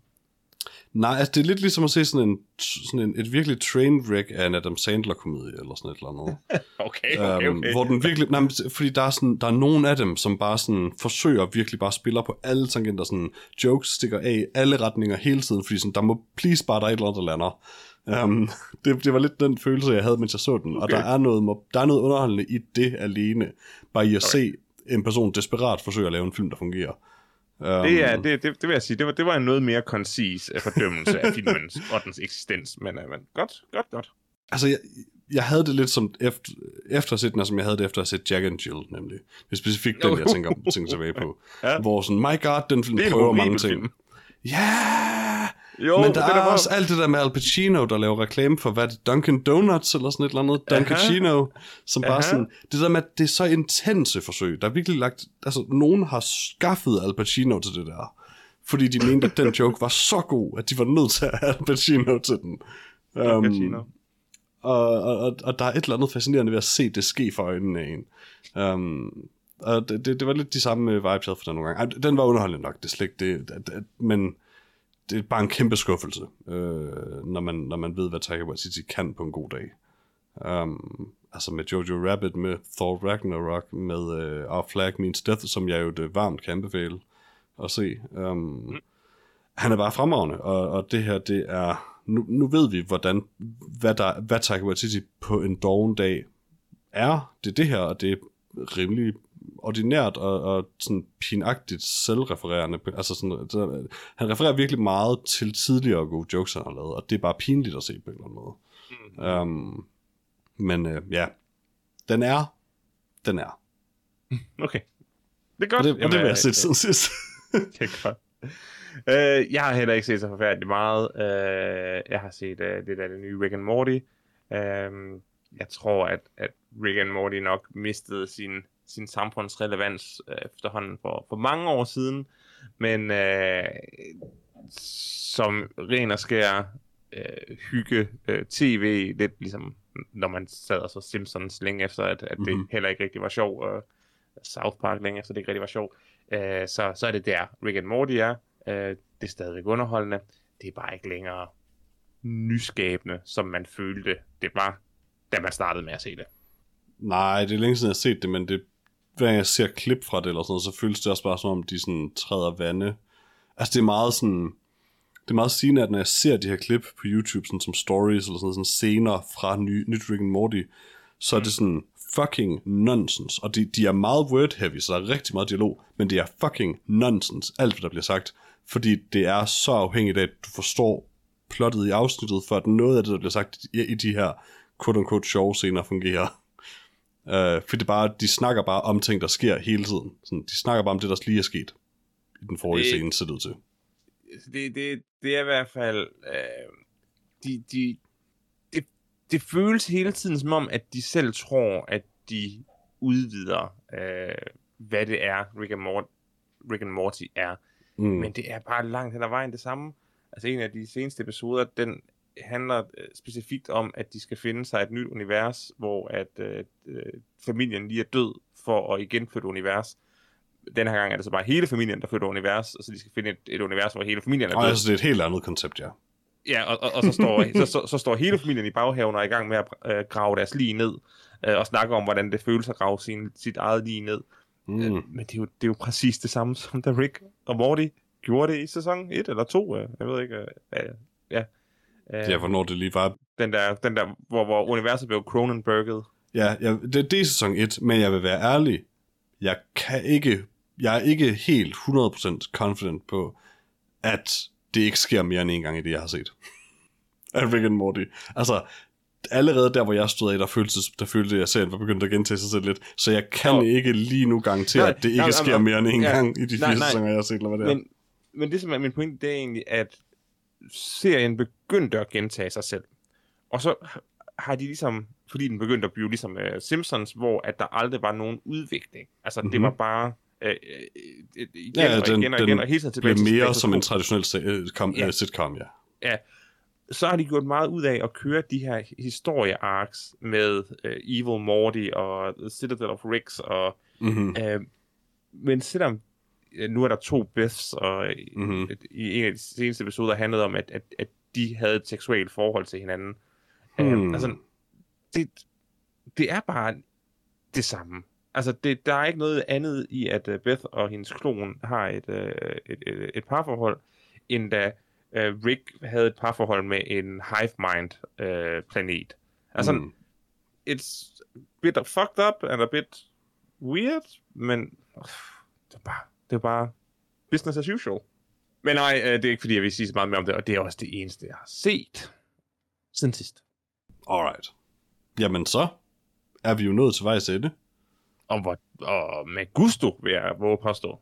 Nej, altså det er lidt ligesom at se sådan, en, sådan en, et virkelig train wreck af en Adam Sandler-komedie, eller sådan et eller andet. Okay, okay, Øhm, okay. hvor den virkelig, nej, fordi der er, sådan, der er nogen af dem, som bare sådan forsøger virkelig bare spiller på alle tangenter, sådan jokes stikker af i alle retninger hele tiden, fordi sådan, der må please bare der er et eller andet, der lander. Um, det, det var lidt den følelse, jeg havde, mens jeg så den, okay. og Okay. der er, noget, der er noget underholdende i det alene, bare i at se en person desperat forsøge at lave en film, der fungerer. Um, Det, er, det, det, det vil jeg sige, det var, det var en noget mere koncis uh, fordømmelse af filmens og dens eksistens, men, uh, men godt, godt, godt. Altså, jeg, jeg havde det lidt som efter, efter at set den, som jeg havde det efter at set Jack and Jill, nemlig. Det er specifikt den, jeg tænker, tænker tilbage på. Ja. Hvor sådan, my god, den film er prøver mange ting. film. Ja! Jo, Men der det er var- også alt det der med Al Pacino, der laver reklame for, hvad det, Dunkin' Donuts, eller sådan et eller andet, Dunkachino, som bare Aha. sådan, det der med, at det er så intense forsøg, der er virkelig lagt, altså, nogen har skaffet Al Pacino til det der, fordi de mente, at den joke var så god, at de var nødt til at have Al Pacino til den. Um, Pacino. og, og, og, der er et eller andet fascinerende ved at se det ske for øjnene af en. Um, og det, det, det var lidt de samme vibes, jeg havde for den nogle gange. Ej, Den var underholdende nok, det slet ikke det, det, det, men det er bare en kæmpe skuffelse, øh, når, man, når man ved, hvad Taika Waititi kan på en god dag. Um, altså med Jojo Rabbit, med Thor Ragnarok, med øh, Our Flag Means Death, som jeg jo det varmt kan anbefale at se. Um, mm. Han er bare fremragende, og, og det her, det er... Nu, nu ved vi, hvordan, hvad, der, hvad Taika Waititi på en doven dag er. Det er det her, og det er rimelig ordinært og, og sådan pinagtigt selvrefererende. Altså sådan, så, han refererer virkelig meget til tidligere gode jokes, han har lavet, og det er bare pinligt at se på en eller anden måde. Mm. Um, men øh, ja, den er, den er. Okay. Det er godt. Og det, og det vil Jamen, jeg set siden sidst. Det er godt. Øh, jeg har heller ikke set så forfærdeligt meget. Øh, jeg har set øh, det der det nye Rick and Morty. Øh, jeg tror, at, at Rick and Morty nok mistede sin, sin samfundsrelevans øh, efterhånden for, for mange år siden. Men øh, som ren og skær øh, hygge øh, tv, lidt ligesom når man sad og så Simpsons længe efter, at, at det Mhm. heller ikke rigtig var sjov, og South Park længe efter, det ikke rigtig var sjov, øh, så, så er det der Rick and Morty er. Øh, det er stadigvæk underholdende. Det er bare ikke længere nyskabende, som man følte, det var, da man startede med at se det. Nej, det er længe siden, jeg har set det, men det, hver gang jeg ser klip fra det, eller sådan noget, så føles det også bare som om, de sådan træder vande. Altså, det er meget sådan... Det er meget sigende, at når jeg ser de her klip på YouTube, sådan som stories, eller sådan, sådan scener fra ny, nyt Rick and Morty, så er det sådan fucking nonsense. Og de, de er meget word heavy, så der er rigtig meget dialog, men det er fucking nonsense, alt hvad der bliver sagt. Fordi det er så afhængigt af, at du forstår plottet i afsnittet, for at noget af det, der bliver sagt i, i de her quote-unquote sjove scener fungerer. Uh, for det bare, de snakker bare om ting, der sker hele tiden. Sådan, de snakker bare om det, der lige er sket i den forrige Det- scene, ser det ud til. det, det, det er i hvert fald... Øh, de, de, det, det føles hele tiden som om, at de selv tror, at de udvider, øh, hvad det er, Rick and, Mort- Rick and Morty er. Mm. Men det er bare langt hen ad vejen det samme. Altså en af de seneste episoder, den handler øh, specifikt om, at de skal finde sig et nyt univers, hvor at øh, øh, familien lige er død for at igen flytte univers. Den her gang er det så bare hele familien, der flytter univers, og så de skal finde et, et univers, hvor hele familien er Og død. altså, det er et helt andet koncept, ja. Ja, og, og, og så, står, så, så, så står hele familien i baghaven og er i gang med at øh, grave deres lige ned, øh, og snakke om, hvordan det føles at grave sin, sit eget lige ned. Mm. Øh, men det er, jo, det er jo præcis det samme, som da Rick og Morty gjorde det i sæson 1 eller 2. Øh, jeg ved ikke. Øh, ja. Ja, hvornår det lige var. den der, den der hvor, hvor universet blev Cronenberget. Ja, ja det, det er sæson 1, men jeg vil være ærlig. Jeg kan ikke, jeg er ikke helt 100% confident på, at det ikke sker mere end en gang i det, jeg har set. Af Rick and Morty. Altså, allerede der, hvor jeg stod af, der følte, der følte jeg, serien var begyndt at gentage sig selv lidt. Så jeg kan Jo. ikke lige nu garantere, Nej, at det ikke nej, nej, sker nej. mere end en Ja. gang i de Nej, fire nej. sæsoner, jeg har set, eller hvad det er. Men, men det, som er min pointe, det er egentlig, at serien begyndte at gentage sig selv. Og så har de ligesom, fordi den begyndte at blive ligesom uh, Simpsons, hvor at der aldrig var nogen udvikling. Altså, mm-hmm. det Mhm. var bare uh, uh, igen Ja, og den- igen og den igen, og hele tiden tilbage bliver mere som en traditionel øh, kom, Ja. øh, sitcom, ja. så har de gjort meget ud af at køre de her historie-arcs med uh, Evil Morty og Citadel of Ricks og Mm-hmm. Øh, men selvom øh, nu er der to Beths, og Mhm. mm-hmm. i en af de seneste episoder handlede om, at, at, at de havde et seksuelt forhold til hinanden. Hmm. Øh, altså, det, det er bare det samme. Altså, det, der er ikke noget andet i, at uh, Beth og hendes klon har et, uh, et, et, et parforhold, end da uh, Rick havde et parforhold med en hive mind uh, planet. Altså. Mm. it's a bit fucked up and a bit weird, men uh, det er bare, det er bare business as usual. Men nej, øh, det er ikke fordi, jeg vil sige så meget mere om det, og det er også det eneste, jeg har set siden sidst. Alright. Jamen så er vi jo nået til vejs ende. Og, hvor, og med gusto, vil jeg våge påstå.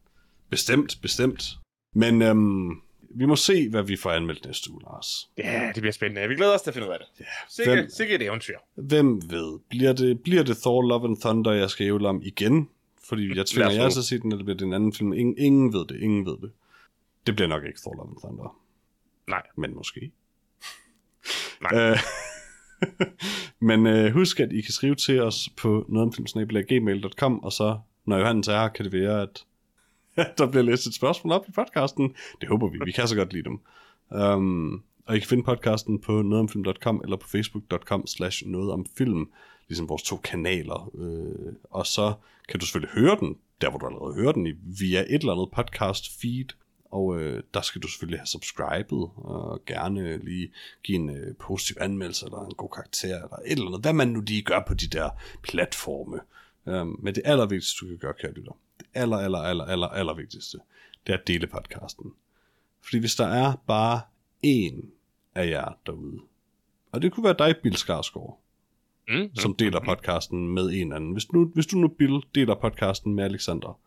Bestemt, bestemt. Men øhm, vi må se, hvad vi får anmeldt næste uge, Lars. Ja, det bliver spændende. Vi glæder os til at finde ud af det. Ja, Sikke, hvem, sikke et eventyr. hvem ved? Bliver det, bliver det Thor Love and Thunder, jeg skal ævle om igen? Fordi jeg tvinger jer til at se den, eller bliver det en anden film? Ingen, ingen ved det, ingen ved det. Det bliver nok ikke Thor Love and Thunder. Nej. Men måske. Nej. Øh, Men øh, husk, at I kan skrive til os på nogetomfilmsnabelag.gmail.com, og så, når Johannes er her, kan det være, at at der bliver læst et spørgsmål op i podcasten. Det håber vi. Vi kan så godt lide dem. Um, og I kan finde podcasten på nogetomfilm.com eller på facebook.com slash nogetomfilm, ligesom vores to kanaler. Øh, og så kan du selvfølgelig høre den, der hvor du allerede hører den, i- via et eller andet podcast feed. Og øh, der skal du selvfølgelig have subscribet, og gerne lige give en øh, positiv anmeldelse, eller en god karakter, eller et eller andet. Hvad man nu lige gør på de der platforme. Øh, men det allervigtigste, du kan gøre, kære lytter, det aller, aller, aller, aller, aller vigtigste, det er at dele podcasten. Fordi hvis der er bare én af jer derude, og det kunne være dig, Bill Skarsgård, Mm. som deler podcasten med en anden. Hvis, nu, hvis du nu, Bill, deler podcasten med Alexander,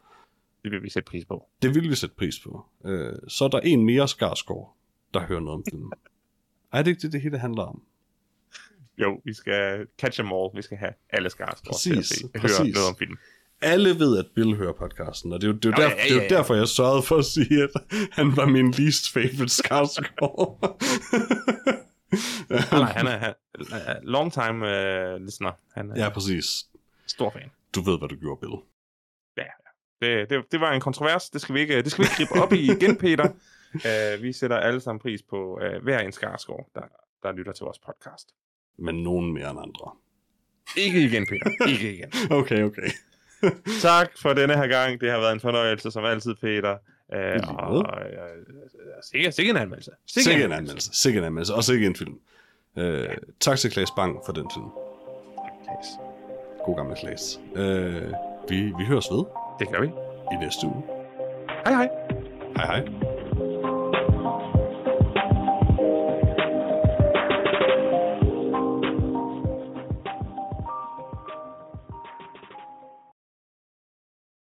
Det vil vi sætte pris på. det vil vi sætte pris på. Øh, så er der en mere Skarsgård, der hører noget om filmen. Er det ikke det, det hele handler om? Jo, vi skal catch them all. Vi skal have alle Skarsgård til at Præcis, se, høre præcis. noget om filmen. Alle ved, at Bill hører podcasten, og det er jo, det er jo, Nå, der, ja, ja, det er jo ja. derfor, jeg sørgede for at sige, at han var min least favorite Skarsgård. Nej, nej, han er, han, er long time uh, listener. Han er ja, ja. præcis. stor fan. Du ved, hvad du gjorde, Bill. Det, det, det var en kontrovers. Det skal vi ikke, det skal vi ikke gribe op i igen, Peter. Uh, vi sætter alle sammen pris på uh, hver en Skarsgård, der, der lytter til vores podcast. Men nogen mere end andre. Ikke igen, Peter. Ikke igen. Okay, okay. Tak for denne her gang. Det har været en fornøjelse, som altid, Peter. Lige og måde. uh, sikke, sikke en anmeldelse. Sikke en anmeldelse. Sikke en anmeldelse. Og sikke en film. Øh, tak til Klaas Bang for den film. Yes. God gammel Klaas. Øh, vi, vi høres ved Det gør vi. i næste uge. Hej hej. Hej hej.